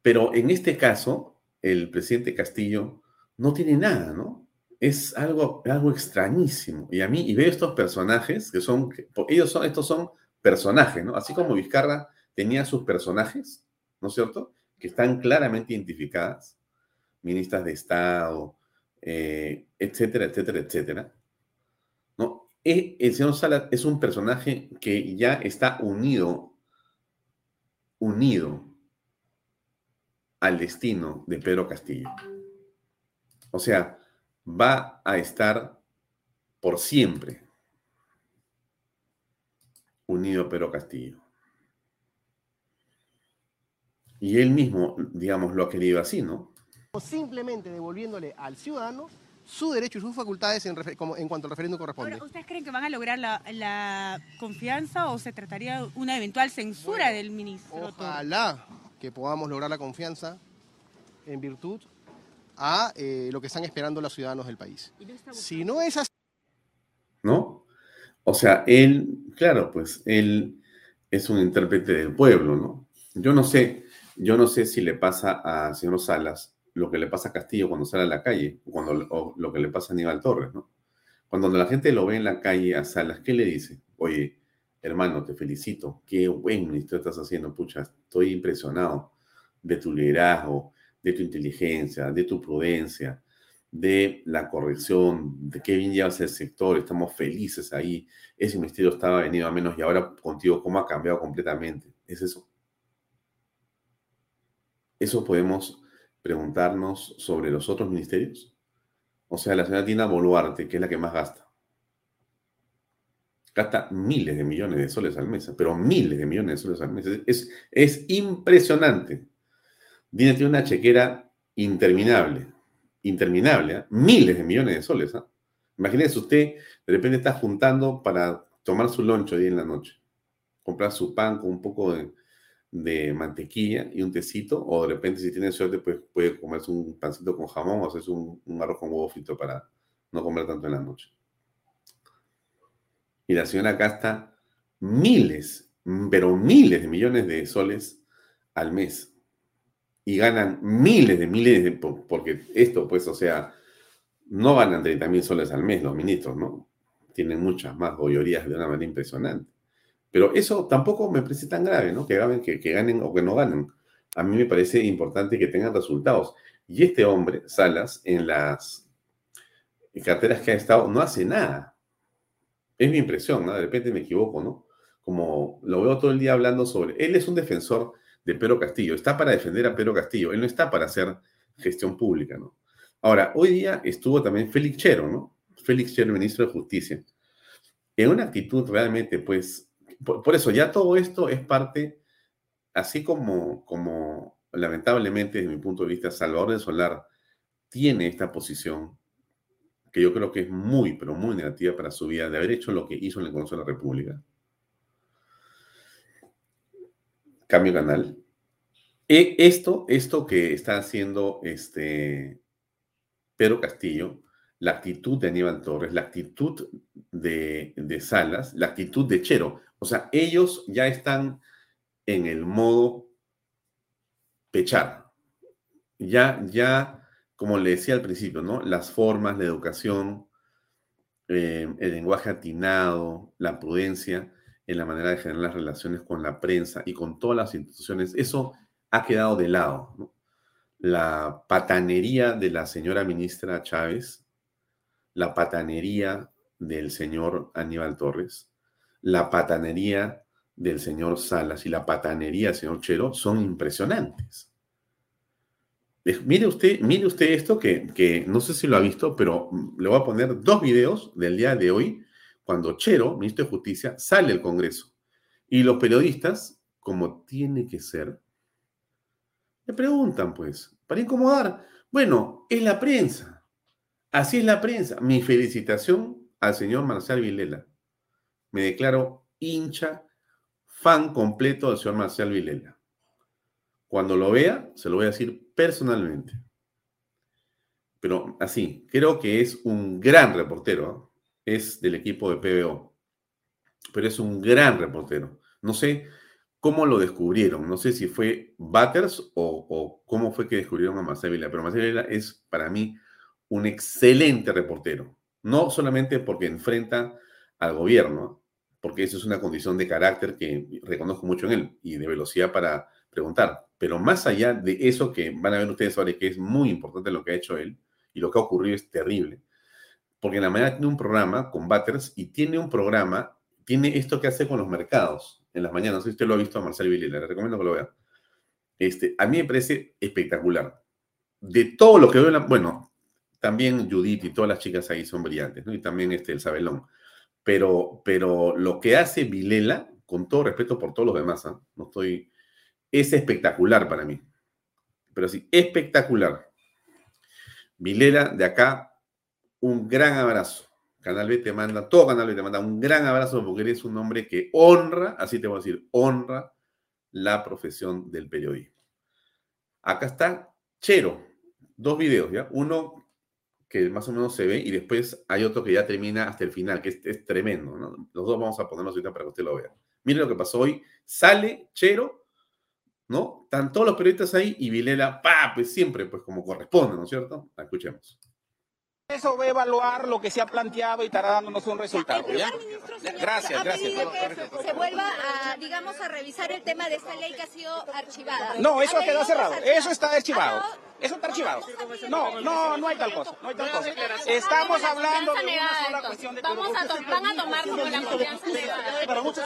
Pero en este caso, el presidente Castillo no tiene nada, ¿no? Es algo, algo extrañísimo. Y a mí, y veo estos personajes que son, ellos son, estos son personajes, ¿no? Así como Vizcarra tenía sus personajes, ¿no es cierto? Que están claramente identificadas, ministras de Estado, eh, etcétera, etcétera, etcétera. E- El señor Salas es un personaje que ya está unido, unido al destino de Pedro Castillo. O sea, va a estar por siempre unido a Pedro Castillo. Y él mismo, digamos, lo ha querido así, ¿no? simplemente devolviéndole al ciudadano su derecho y sus facultades en, refer- como- en cuanto al referéndum corresponde. Ahora, ¿ustedes creen que van a lograr la, la confianza o se trataría de una eventual censura del ministro? Ojalá, que podamos lograr la confianza en virtud a eh, lo que están esperando los ciudadanos del país. Si no es así... ¿No? O sea, él, claro, pues él es un intérprete del pueblo, ¿no? Yo no sé, yo no sé si le pasa a señor Salas lo que le pasa a Castillo cuando sale a la calle, cuando, o lo que le pasa a Aníbal Torres, ¿no? Cuando la gente lo ve en la calle a Salas, ¿qué le dice? Oye, hermano, te felicito, qué buen ministro estás haciendo, pucha, estoy impresionado de tu liderazgo, de tu inteligencia, de tu prudencia, de la corrección, de qué bien llevas el sector, estamos felices ahí, ese ministerio estaba venido a menos y ahora contigo, ¿cómo ha cambiado completamente? Es eso. Eso podemos preguntarnos sobre los otros ministerios. O sea, la señora Tina Boluarte, que es la que más gasta. Gasta miles de millones de soles al mes, pero miles de millones de soles al mes. Es, es impresionante. Dina tiene una chequera interminable, interminable, ¿eh? miles de millones de soles. ¿eh? Imagínese usted, de repente está juntando para tomar su loncho día en la noche, comprar su pan con un poco de, de mantequilla y un tecito, o de repente si tiene suerte pues puede comerse un pancito con jamón o hacerse un, un arroz con huevo frito para no comer tanto en la noche. Y la señora gasta miles, pero miles de millones de soles al mes. Y ganan miles de miles de... Porque esto, pues, o sea, no ganan 30 mil soles al mes los ministros, ¿no? Tienen muchas más goyorías de una manera impresionante. Pero eso tampoco me parece tan grave, ¿no? Que ganen, que, ganen o que no ganen. A mí me parece importante que tengan resultados. Y este hombre, Salas, en las carteras que ha estado, no hace nada. Es mi impresión, ¿no? De repente me equivoco, ¿no? Como lo veo todo el día hablando sobre... Él es un defensor de Pedro Castillo, está para defender a Pedro Castillo, él no está para hacer gestión pública, ¿no? Ahora, hoy día estuvo también Félix Chero, ¿no? Félix Chero, ministro de Justicia, en una actitud realmente, pues, por, eso ya todo esto es parte, así como, lamentablemente desde mi punto de vista Salvador de Solar tiene esta posición que yo creo que es muy, pero muy negativa para su vida, de haber hecho lo que hizo en el Congreso de la República. Cambio canal. E, esto, esto que está haciendo este Pedro Castillo, la actitud de Aníbal Torres, la actitud de, de Salas, la actitud de Chero, o sea, ellos ya están en el modo pechar. Ya, ya, como le decía al principio, ¿no? Las formas, la educación, eh, el lenguaje atinado, la prudencia en la manera de generar las relaciones con la prensa y con todas las instituciones, eso ha quedado de lado. ¿no? La patanería de la señora ministra Chávez, la patanería del señor Aníbal Torres, la patanería del señor Salas y la patanería del señor Chero son impresionantes. Mire usted, mire usted esto que, que, no sé si lo ha visto, pero le voy a poner dos videos del día de hoy, cuando Chero, ministro de Justicia, sale al Congreso. Y los periodistas, como tiene que ser, le preguntan, pues, para incomodar. Bueno, es la prensa. Así es la prensa. Mi felicitación al señor Marcial Vilela me declaro hincha, fan completo del señor Marcial Vilela. Cuando lo vea, se lo voy a decir personalmente. Pero así, creo que es un gran reportero. ¿eh? Es del equipo de PBO. Pero es un gran reportero. No sé cómo lo descubrieron. No sé si fue Batters o, cómo fue que descubrieron a Marcel Vilela. Pero Marcel Vilela es para mí un excelente reportero. No solamente porque enfrenta al gobierno, porque eso es una condición de carácter que reconozco mucho en él y de velocidad para preguntar. Pero más allá de eso que van a ver ustedes ahora, que es muy importante lo que ha hecho él y lo que ha ocurrido es terrible, porque en la mañana tiene un programa con Batters y tiene un programa, tiene esto que hace con los mercados en las mañanas. No sé si usted lo ha visto a Marcelo Villela, le recomiendo que lo vea. Este, a mí me parece espectacular. De todo lo que veo, bueno, también Judith y todas las chicas ahí son brillantes, ¿no? Y también este, el Sabelón pero, pero lo que hace Vilela, con todo respeto por todos los demás, ¿ah? no estoy, es espectacular para mí. Pero sí, espectacular. Vilela, de acá, un gran abrazo. Canal B te manda, todo Canal B te manda un gran abrazo porque eres un hombre que honra, así te voy a decir, honra la profesión del periodismo. Acá está Chero, dos videos, ¿ya? Uno que más o menos se ve y después hay otro que ya termina hasta el final, que es, es tremendo, ¿no? Los dos vamos a ponerlos ahorita para que usted lo vea. Mire lo que pasó hoy. Sale Chero, ¿no? Están todos los periodistas ahí y Vilela, pa, pues siempre, pues como corresponde, ¿no es cierto? La escuchemos. Eso va a evaluar lo que se ha planteado y estará dándonos un resultado, ¿ya? Gracias, gracias. que se vuelva a, digamos, a revisar el tema de esta ley que ha sido archivada. No, eso ¿Ha ha quedado leído cerrado. Eso está archivado. Ah, Eso está archivado. No, no, no hay tal cosa. No hay tal cosa. Estamos hablando de una sola cuestión de Vamos a, van a tomar como la confianza negada. Para muchos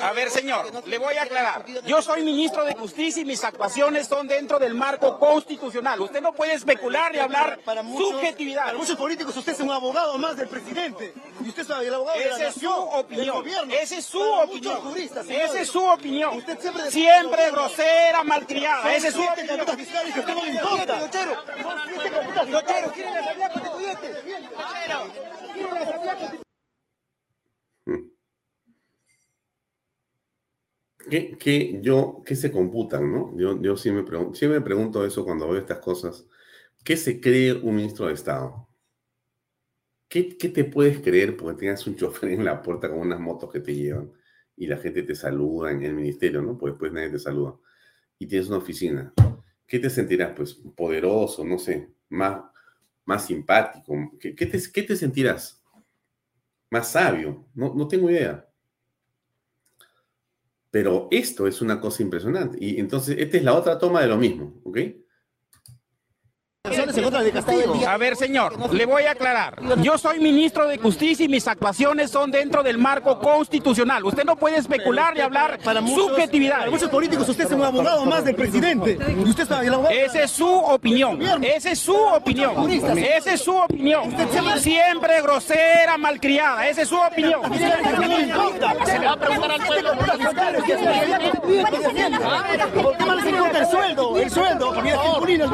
A ver, señor, le voy a aclarar. Yo soy ministro de Justicia y mis actuaciones son dentro del marco constitucional. Usted no puede especular y hablar subjetividad. Para muchos políticos usted es un abogado más del presidente. Y usted es el abogado de la Esa es su nación, opinión. gobierno. Esa es su Para opinión. juristas. Esa es su opinión. Usted siempre, Siempre grosera, malcriada. Esa es su Fiscales que a usted no le importa. Nochero, ¿quiere la asamblea constituyente? ¿Qué, qué- yo, ¿Qué se computan, no? Yo, yo sí me pregunto, siempre me pregunto eso cuando veo estas cosas. ¿Qué se cree un ministro de Estado? ¿Qué, qué te puedes creer porque tengas un chofer en la puerta con unas motos que te llevan y la gente te saluda en el ministerio, ¿no? Pues después nadie te saluda. Y tienes una oficina. ¿Qué te sentirás? Pues poderoso, no sé, más, más simpático. ¿Qué, qué te, qué te sentirás? Más sabio. No, no tengo idea. Pero esto es una cosa impresionante. Y entonces, esta es la otra toma de lo mismo, ¿ok? A ver, señor, le voy a aclarar. Yo soy ministro de Justicia y mis actuaciones son dentro del marco constitucional. Usted no puede especular y hablar subjetividad. Para muchos políticos usted es un abogado más del presidente. Y usted. Esa es su opinión. Esa es su opinión. Esa es su opinión. Siempre grosera, malcriada. Esa es su opinión. Se le va a preguntar al pueblo ¿Por qué no les importa el sueldo? El sueldo. Mira,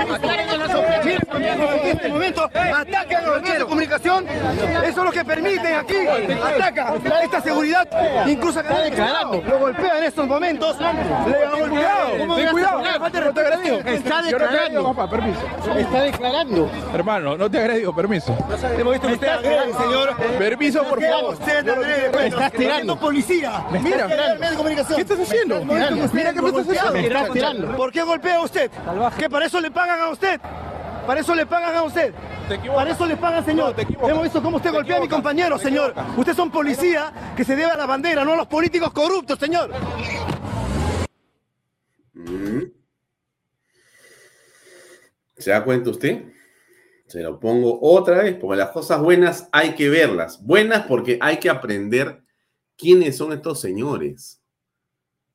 Mira, en este momento atacan a los medios de comunicación. Eso es lo que permiten aquí. Ataca esta seguridad. Incluso está declarando. Lo golpea en estos momentos. Le han golpeado. Ten cuidado. No te agredido. Está declarando. Está declarando. Hermano, no te agredido, permiso. Hemos visto que usted agrede, señor. Permiso, por favor. Estás tirando. policía. Mira. ¿Qué estás haciendo? Mira que me estás haciendo. ¿Por qué golpea usted? ¿Que para eso le pagan a usted? Para eso le pagan a usted. Para eso le pagan, señor. Hemos visto cómo usted golpea a mi compañero, señor. Usted es un policía que se debe a la bandera, no a los políticos corruptos, señor. ¿Se da cuenta usted? Se lo pongo otra vez, porque las cosas buenas hay que verlas. Buenas porque hay que aprender quiénes son estos señores.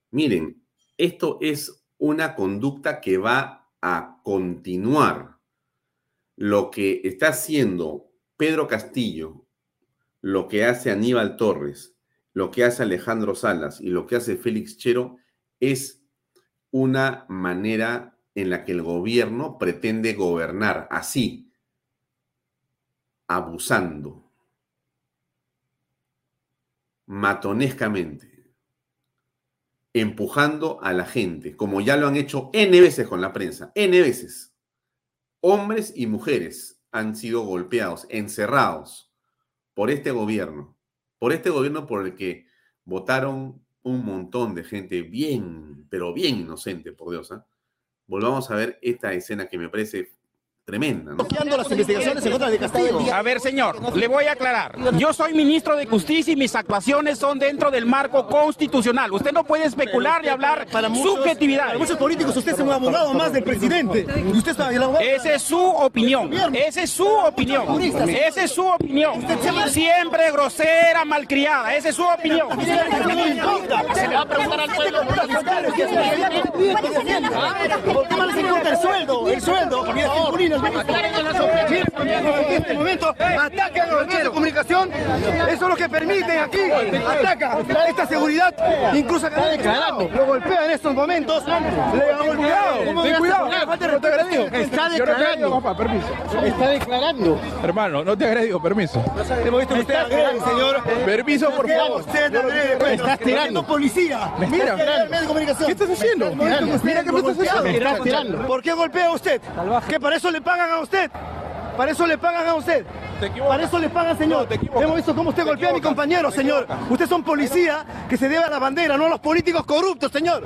Miren, esto es una conducta que va a continuar. Lo que está haciendo Pedro Castillo, lo que hace Aníbal Torres, lo que hace Alejandro Salas y lo que hace Félix Chero es una manera en la que el gobierno pretende gobernar así, abusando, matonescamente, empujando a la gente, como ya lo han hecho N veces con la prensa, N veces. Hombres y mujeres han sido golpeados, encerrados por este gobierno, por este gobierno por el que votaron un montón de gente bien, pero bien inocente, por Dios. ¿ah? Volvamos a ver esta escena que me parece tremenda. ¿no? las investigaciones en contra de Castillo. A ver, señor, le voy a aclarar. Yo soy ministro de Justicia y mis actuaciones son dentro del marco constitucional. Usted no puede especular y hablar subjetividad. Para muchos políticos usted es un abogado más del presidente. Y usted es el abogado. Esa es su opinión. Esa es su opinión. Esa es su opinión. Siempre grosera, malcriada. Esa es su opinión. Se le va a preguntar al pueblo. ¿Por qué el sueldo? El sueldo. En este momento atacan a los medios de comunicación. Eso es lo que permiten aquí. Ataca esta seguridad. Incluso acá declarando. Lo golpea en estos momentos. Le ha golpeado. Ten cuidado. Está declarando. Está declarando. Hermano, no te agredió, permiso. Hemos visto que usted agrede, señor. Permiso, por ¿Por qué favor. agrede? Pues, Estás tirando. policía. Mira. ¿Qué estás haciendo? Me. Mira qué me estás haciendo. ¿Por qué golpea usted? ¿Que para eso le pagan a usted? Para eso le pagan a usted. Para eso le pagan, señor. Hemos visto cómo usted golpea a mi compañero, señor. Ustedes son policía que se debe a la bandera, no a los políticos corruptos, señor.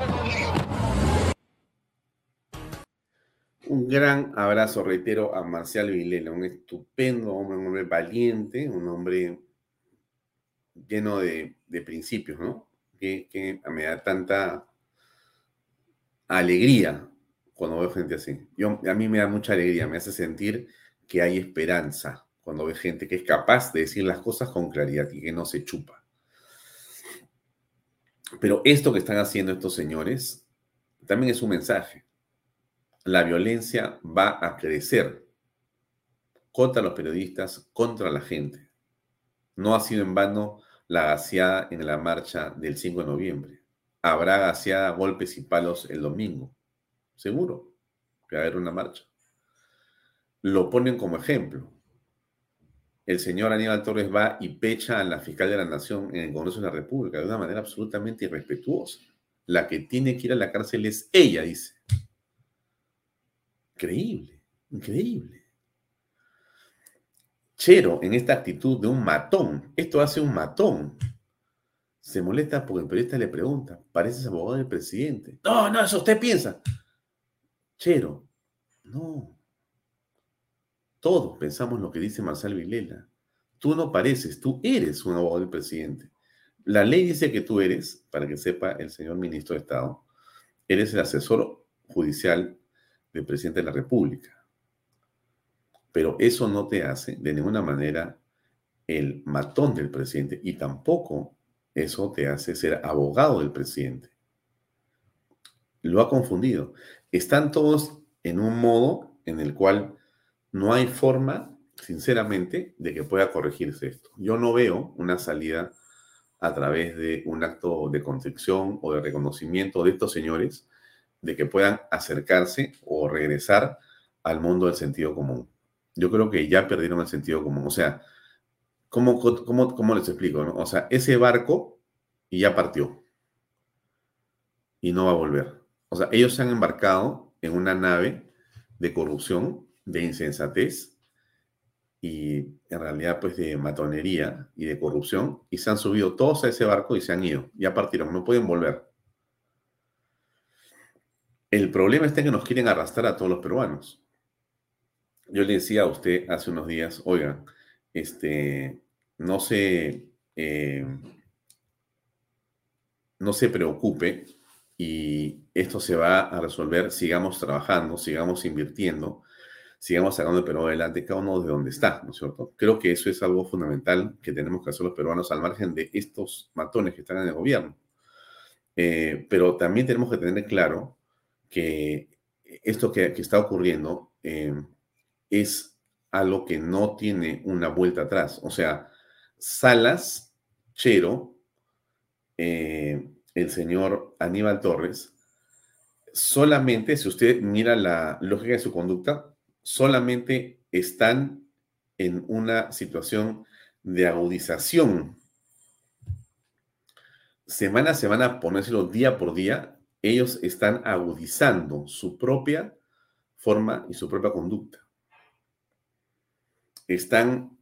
Un gran abrazo, reitero, a Marcial Vilela, un estupendo hombre, un hombre valiente, un hombre lleno de, de principios, ¿no? Que, que me da tanta alegría cuando veo gente así. Yo, a mí me da mucha alegría, me hace sentir que hay esperanza cuando ve gente que es capaz de decir las cosas con claridad y que no se chupa. Pero esto que están haciendo estos señores también es un mensaje. La violencia va a crecer contra los periodistas, contra la gente. No ha sido en vano la gaseada en la marcha del 5 de noviembre. Habrá gaseada, golpes y palos el domingo. Seguro que va a haber una marcha. Lo ponen como ejemplo. El señor Aníbal Torres va y pecha a la fiscal de la Nación en el Congreso de la República de una manera absolutamente irrespetuosa. La que tiene que ir a la cárcel es ella, dice. Increíble, increíble. Chero, en esta actitud de un matón, esto hace un matón. Se molesta porque el periodista le pregunta, ¿pareces abogado del presidente? No, no, eso usted piensa. Chero, no. Todos pensamos lo que dice Marcel Vilela. Tú no pareces, tú eres un abogado del presidente. La ley dice que tú eres, para que sepa el señor ministro de Estado, eres el asesor judicial del presidente de la República. Pero eso no te hace de ninguna manera el matón del presidente y tampoco eso te hace ser abogado del presidente. Lo ha confundido. Están todos en un modo en el cual no hay forma, sinceramente, de que pueda corregirse esto. Yo no veo una salida a través de un acto de contrición o de reconocimiento de estos señores de que puedan acercarse o regresar al mundo del sentido común. Yo creo que ya perdieron el sentido común. O sea, ¿cómo, cómo, cómo les explico? no? O sea, ese barco ya partió y no va a volver. O sea, ellos se han embarcado en una nave de corrupción, de insensatez y en realidad pues de matonería y de corrupción y se han subido todos a ese barco y se han ido. Ya partieron, no pueden volver. El problema está en que nos quieren arrastrar a todos los peruanos. Yo le decía a usted hace unos días, oigan, este, no se, eh, no se preocupe y esto se va a resolver, sigamos trabajando, sigamos invirtiendo, sigamos sacando el Perú adelante, cada uno de donde está, ¿no es cierto? Creo que eso es algo fundamental que tenemos que hacer los peruanos al margen de estos matones que están en el gobierno. Eh, pero también tenemos que tener claro que esto que, que está ocurriendo eh, es algo que no tiene una vuelta atrás. O sea, Salas, Chero, eh, el señor Aníbal Torres, solamente, si usted mira la lógica de su conducta, solamente están en una situación de agudización. Semana a semana, ponérselo día por día, ellos están agudizando su propia forma y su propia conducta. Están,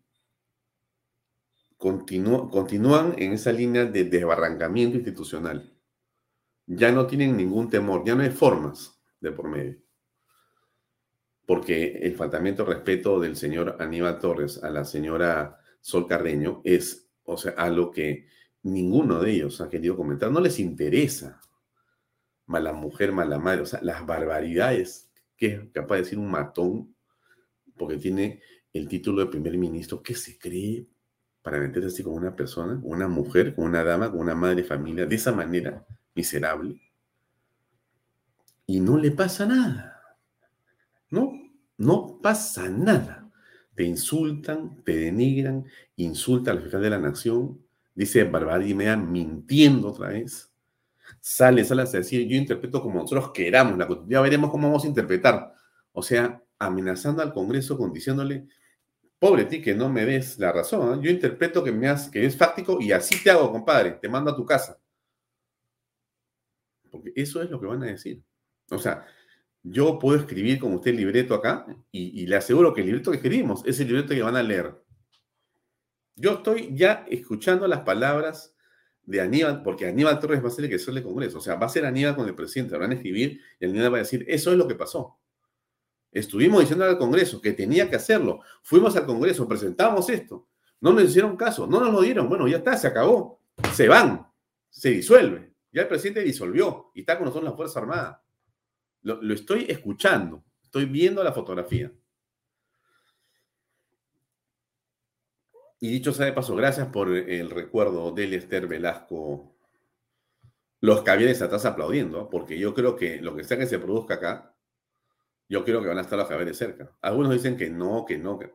continú- continúan en esa línea de desbarrancamiento institucional. Ya no tienen ningún temor, ya no hay formas de por medio. Porque el faltamiento de respeto del señor Aníbal Torres a la señora Sol Carreño es, o sea, algo que ninguno de ellos ha querido comentar. No les interesa mala mujer, mala madre, o sea, las barbaridades que es capaz de decir un matón porque tiene el título de primer ministro, ¿qué se cree para meterse así con una persona, una mujer, con una dama, con una madre familia, de esa manera miserable? Y no le pasa nada. No, no pasa nada. te insultan, te denigran, insulta al fiscal de la nación, dice barbaridad mintiendo otra vez. Sale, sale a decir, yo interpreto como nosotros queramos Ya veremos cómo vamos a interpretar. O sea, amenazando al Congreso con diciéndole, pobre ti que no me des la razón, yo interpreto que, es fáctico y así te hago, compadre, te mando a tu casa. Porque eso es lo que van a decir. O sea, yo puedo escribir con usted el libreto acá y, le aseguro que el libreto que escribimos es el libreto que van a leer. Yo estoy ya escuchando las palabras de Aníbal, porque Aníbal Torres va a ser el que suele Congreso. O sea, va a ser Aníbal con el presidente, van a escribir y Aníbal va a decir, eso es lo que pasó. Estuvimos diciendo al Congreso que tenía que hacerlo. Fuimos al Congreso, presentamos esto. No nos hicieron caso, no nos lo dieron. Bueno, ya está, se acabó. Se van, se disuelve. Ya el presidente disolvió y está con nosotros la Fuerza Armada. Lo, estoy escuchando, estoy viendo la fotografía. Y dicho sea de paso, gracias por el recuerdo de Esther Velasco. Los cabienes atrás aplaudiendo, porque yo creo que lo que sea que se produzca acá, yo creo que van a estar los cabienes cerca. Algunos dicen que no, que no, que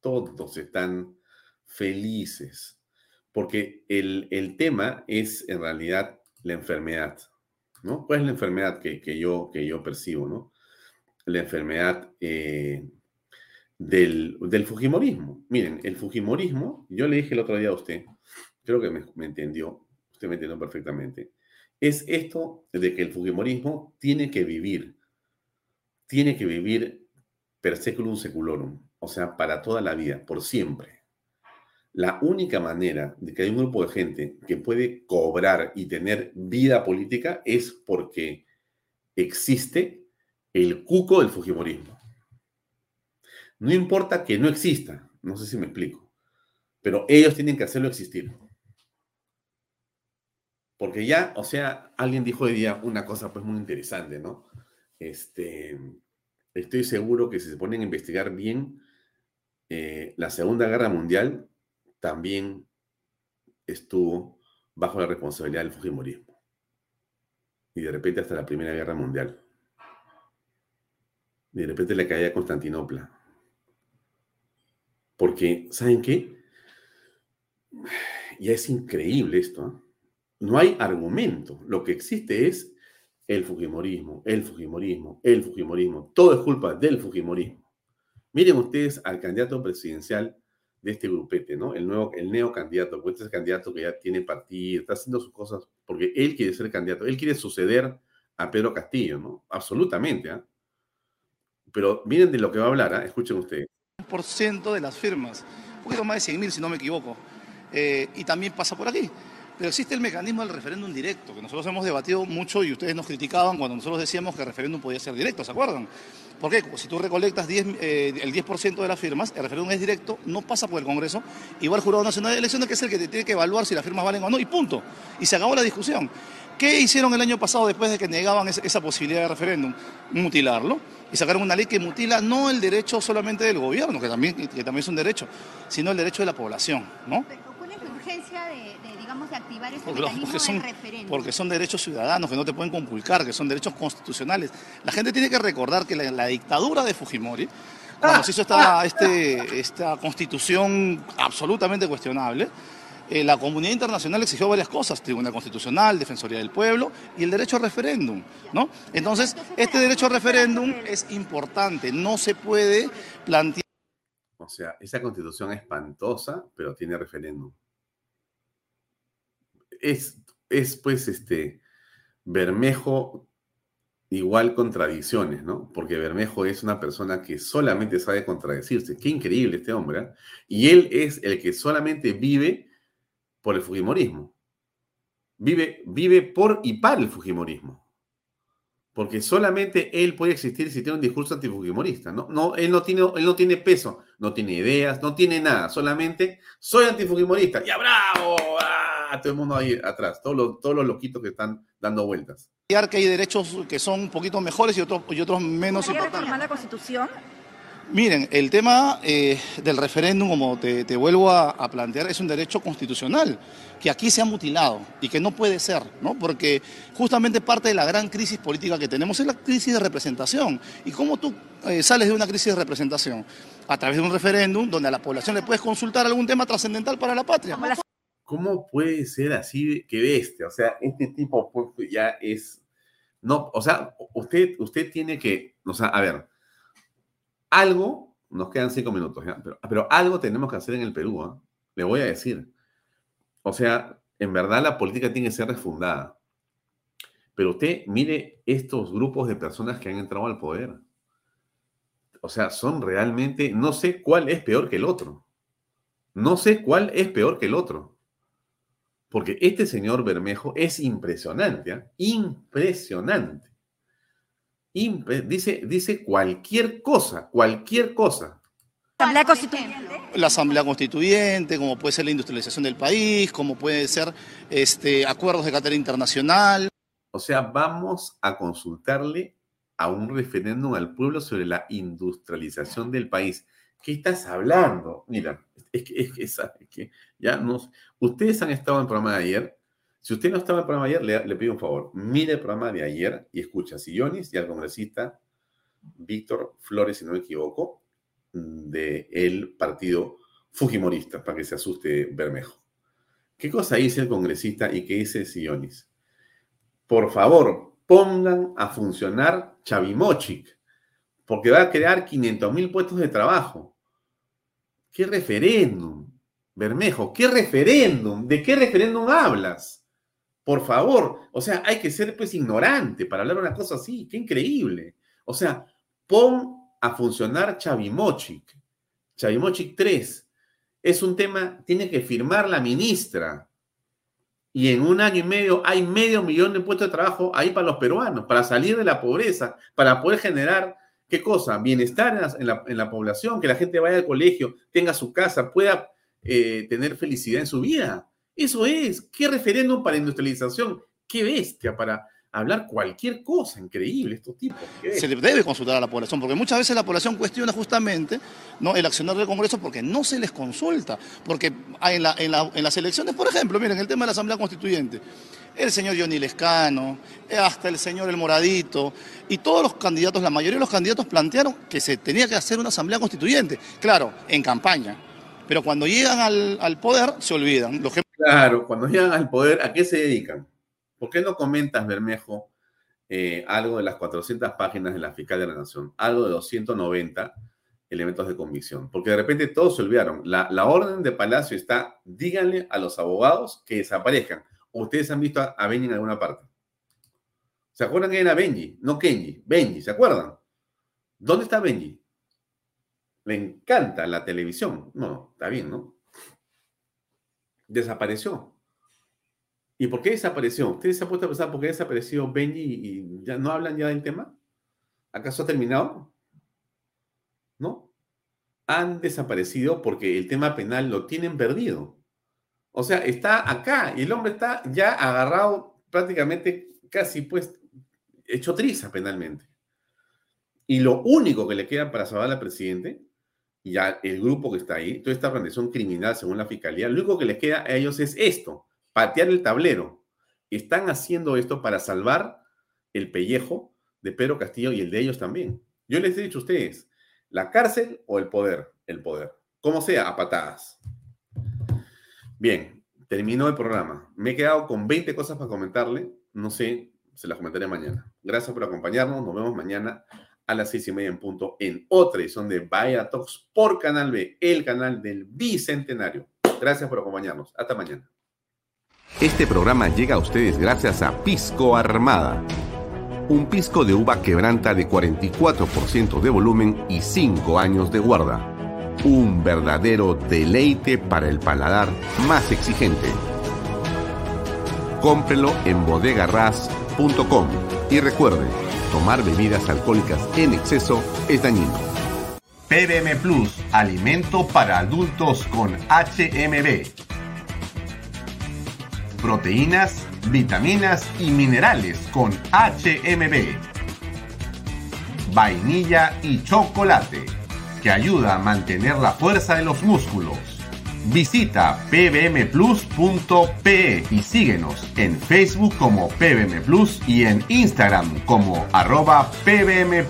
todos están felices, porque el, el tema es en realidad la enfermedad. ¿no? ¿Cuál es la enfermedad que, yo, que yo percibo, ¿no? La enfermedad eh, del, Fujimorismo. Miren, el Fujimorismo, yo le dije el otro día a usted, creo que me, entendió, usted me entendió perfectamente, es esto de que el Fujimorismo tiene que vivir, tiene que vivir per seculum seculorum, o sea, para toda la vida, por siempre. La única manera de que hay un grupo de gente que puede cobrar y tener vida política es porque existe el cuco del Fujimorismo. No importa que no exista, no sé si me explico, pero ellos tienen que hacerlo existir. Porque ya, o sea, alguien dijo hoy día una cosa pues muy interesante, ¿no? Este, estoy seguro que si se ponen a investigar bien, eh, la Segunda Guerra Mundial también estuvo bajo la responsabilidad del Fujimorismo. Y de repente hasta la Primera Guerra Mundial. Y de repente le caía a Constantinopla. Porque, ¿saben qué? Ya es increíble esto. ¿eh? No hay argumento. Lo que existe es el Fujimorismo, el Fujimorismo, el Fujimorismo. Todo es culpa del Fujimorismo. Miren ustedes al candidato presidencial de este grupete, ¿no? El nuevo, el neo candidato, pues este candidato que ya tiene partido, está haciendo sus cosas porque él quiere ser candidato, él quiere suceder a Pedro Castillo, ¿no? Absolutamente, ¿ah? Pero miren de lo que va a hablar, ¿ah? Escuchen ustedes. Por ciento de las firmas, un poquito más de 100 mil si no me equivoco, eh, y también pasa por aquí. Pero existe el mecanismo del referéndum directo, que nosotros hemos debatido mucho y ustedes nos criticaban cuando nosotros decíamos que el referéndum podía ser directo, ¿se acuerdan? Porque si tú recolectas eh, el 10% de las firmas, el referéndum es directo, no pasa por el Congreso, y va al Jurado Nacional de Elecciones, que es el que tiene que evaluar si las firmas valen o no, y punto. Y se acabó la discusión. ¿Qué hicieron el año pasado después de que negaban esa posibilidad de referéndum? Mutilarlo. Y sacaron una ley que mutila no el derecho solamente del gobierno, que también es un derecho, sino el derecho de la población, ¿no? ¿Cuál es la urgencia de, digamos, de activar ese porque, mecanismo son, referéndum? Porque son derechos ciudadanos que no te pueden compulcar, que son derechos constitucionales. La gente tiene que recordar que la, dictadura de Fujimori, cuando se hizo esta, este, esta constitución absolutamente cuestionable, eh, la comunidad internacional exigió varias cosas, Tribunal Constitucional, Defensoría del Pueblo y el derecho a referéndum, ¿no? Entonces, este derecho a referéndum es importante, no se puede plantear... O sea, esa constitución espantosa, pero tiene referéndum. Es, es pues, este, Bermejo igual contradicciones, ¿no? Porque Bermejo es una persona que solamente sabe contradecirse. Qué increíble este hombre. ¿eh? Y él es el que solamente vive por el Fujimorismo. Vive, vive por y para el Fujimorismo. Porque solamente él puede existir si tiene un discurso antifujimorista. ¿no? No, él, no tiene, él no tiene peso, no tiene ideas, no tiene nada. Solamente soy antifujimorista. ¡Ya bravo! ¡Ah! Todo el mundo ahí atrás, todos los, todos los loquitos que están dando vueltas. que hay derechos que son un poquito mejores y otros, y otros menos importantes. reformar la Constitución? Miren, el tema eh, del referéndum, como te, te vuelvo a, a plantear, es un derecho constitucional que aquí se ha mutilado y que no puede ser, ¿no? Porque justamente parte de la gran crisis política que tenemos es la crisis de representación. ¿Y cómo tú eh, sales de una crisis de representación? A través de un referéndum donde a la población le puedes consultar algún tema trascendental para la patria. ¿Cómo puede ser así que bestia? O sea, este tipo pues, ya es. No, o sea, usted, usted tiene que. O sea, a ver, algo, nos quedan cinco minutos, ¿ya? Pero, pero algo tenemos que hacer en el Perú, ¿ah? Le voy a decir. O sea, en verdad la política tiene que ser refundada. Pero usted mire estos grupos de personas que han entrado al poder. O sea, son realmente, no sé cuál es peor que el otro. No sé cuál es peor que el otro. Porque este señor Bermejo es impresionante, ¿ah? impresionante. Impre- dice, dice cualquier cosa, cualquier cosa. Asamblea Constituyente. La Asamblea Constituyente, como puede ser la industrialización del país, como puede ser este, acuerdos de carácter internacional. O sea, vamos a consultarle a un referéndum al pueblo sobre la industrialización del país. ¿Qué estás hablando? Mira, es que, es que, ¿sabe qué? ya no, ustedes han estado en el programa de ayer. Si usted no estaba en el programa de ayer, le, pido un favor. Mire el programa de ayer y escucha a Sillonis y al congresista Víctor Flores, si no me equivoco, del partido Fujimorista, para que se asuste Bermejo. ¿Qué cosa dice el congresista y qué dice Sillonis? Por favor, pongan a funcionar Chavimochic, porque va a crear 500 mil puestos de trabajo. ¿Qué referéndum? Bermejo, ¿qué referéndum? ¿De qué referéndum hablas? Por favor, o sea, hay que ser pues ignorante para hablar una cosa así, qué increíble. O sea, pon a funcionar Chavimochic, Chavimochic 3. Es un tema, tiene que firmar la ministra. Y en un año y medio hay medio millón de puestos de trabajo ahí para los peruanos, para salir de la pobreza, para poder generar, ¿qué cosa? Bienestar en la, en la, en la población, que la gente vaya al colegio, tenga su casa, pueda eh, tener felicidad en su vida. Eso es. ¿Qué referéndum para industrialización? ¿Qué bestia para hablar cualquier cosa? Increíble estos tipos. ¿Qué Se debe consultar a la población, porque muchas veces la población cuestiona justamente ¿no? el accionar del Congreso porque no se les consulta. Porque en, la- en la- en las elecciones, por ejemplo, miren, el tema de la Asamblea Constituyente, el señor Johnny Lescano, hasta el señor El Moradito, y todos los candidatos, la mayoría de los candidatos plantearon que se tenía que hacer una Asamblea Constituyente. Claro, en campaña. Pero cuando llegan al, al poder, se olvidan. Los Claro, cuando llegan al poder, ¿a qué se dedican? ¿Por qué no comentas, Bermejo, eh, algo de las 400 páginas de la Fiscal de la Nación? Algo de los 190 elementos de convicción. Porque de repente todos se olvidaron. La, la orden de Palacio está, díganle a los abogados que desaparezcan. ¿Ustedes han visto a, Benji en alguna parte? ¿Se acuerdan que era Benji? No Kenji, Benji, ¿se acuerdan? ¿Dónde está Benji? Le encanta la televisión. No, está bien, ¿no? Desapareció. ¿Y por qué desapareció? ¿Ustedes se han puesto a pensar por qué desapareció Benji y ya no hablan ya del tema? ¿Acaso ha terminado? ¿No? Han desaparecido porque el tema penal lo tienen perdido. O sea, está acá y el hombre está ya agarrado prácticamente casi pues hecho triza penalmente. Y lo único que le queda para salvar al presidente, y ya el grupo que está ahí, toda esta organización criminal según la fiscalía, lo único que les queda a ellos es esto, patear el tablero. Están haciendo esto para salvar el pellejo de Pedro Castillo y el de ellos también. Yo les he dicho a ustedes, la cárcel o el poder, el poder, como sea, a patadas. Bien, terminó el programa. Me he quedado con 20 cosas para comentarle. No sé, se las comentaré mañana. Gracias por acompañarnos. Nos vemos mañana a las seis y media en punto en otra edición de Vaya Talks por Canal B, el canal del Bicentenario. Gracias por acompañarnos. Hasta mañana. Este programa llega a ustedes gracias a Pisco Armada. Un pisco de uva quebranta de 44% de volumen y 5 años de guarda. Un verdadero deleite para el paladar más exigente. Cómprelo en bodegarras.com y recuerde, tomar bebidas alcohólicas en exceso es dañino. PBM Plus, alimento para adultos con HMB. Proteínas, vitaminas y minerales con HMB. Vainilla y chocolate. Que ayuda a mantener la fuerza de los músculos. Visita pbmplus.pe y síguenos en Facebook como PBM Plus y en Instagram como arroba PBM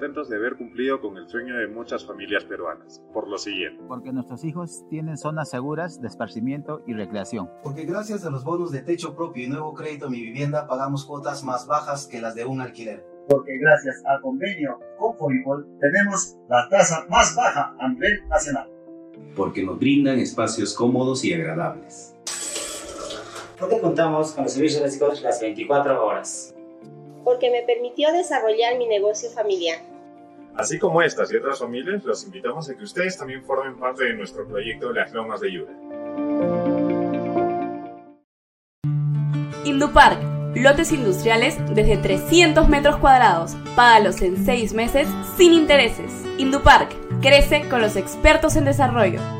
contentos de haber cumplido con el sueño de muchas familias peruanas, por lo siguiente. Porque nuestros hijos tienen zonas seguras de esparcimiento y recreación. Porque gracias a los bonos de techo propio y nuevo crédito Mi Vivienda pagamos cuotas más bajas que las de un alquiler. Porque gracias al convenio con Foripol tenemos la tasa más baja a nivel nacional. Porque nos brindan espacios cómodos y agradables. Porque contamos con los servicios básicos las 24 horas porque me permitió desarrollar mi negocio familiar. Así como estas y otras familias, los invitamos a que ustedes también formen parte de nuestro proyecto Las Lomas de Yura. Indupark, lotes industriales desde 300 metros cuadrados. Págalos en 6 meses sin intereses. Indupark, crece con los expertos en desarrollo.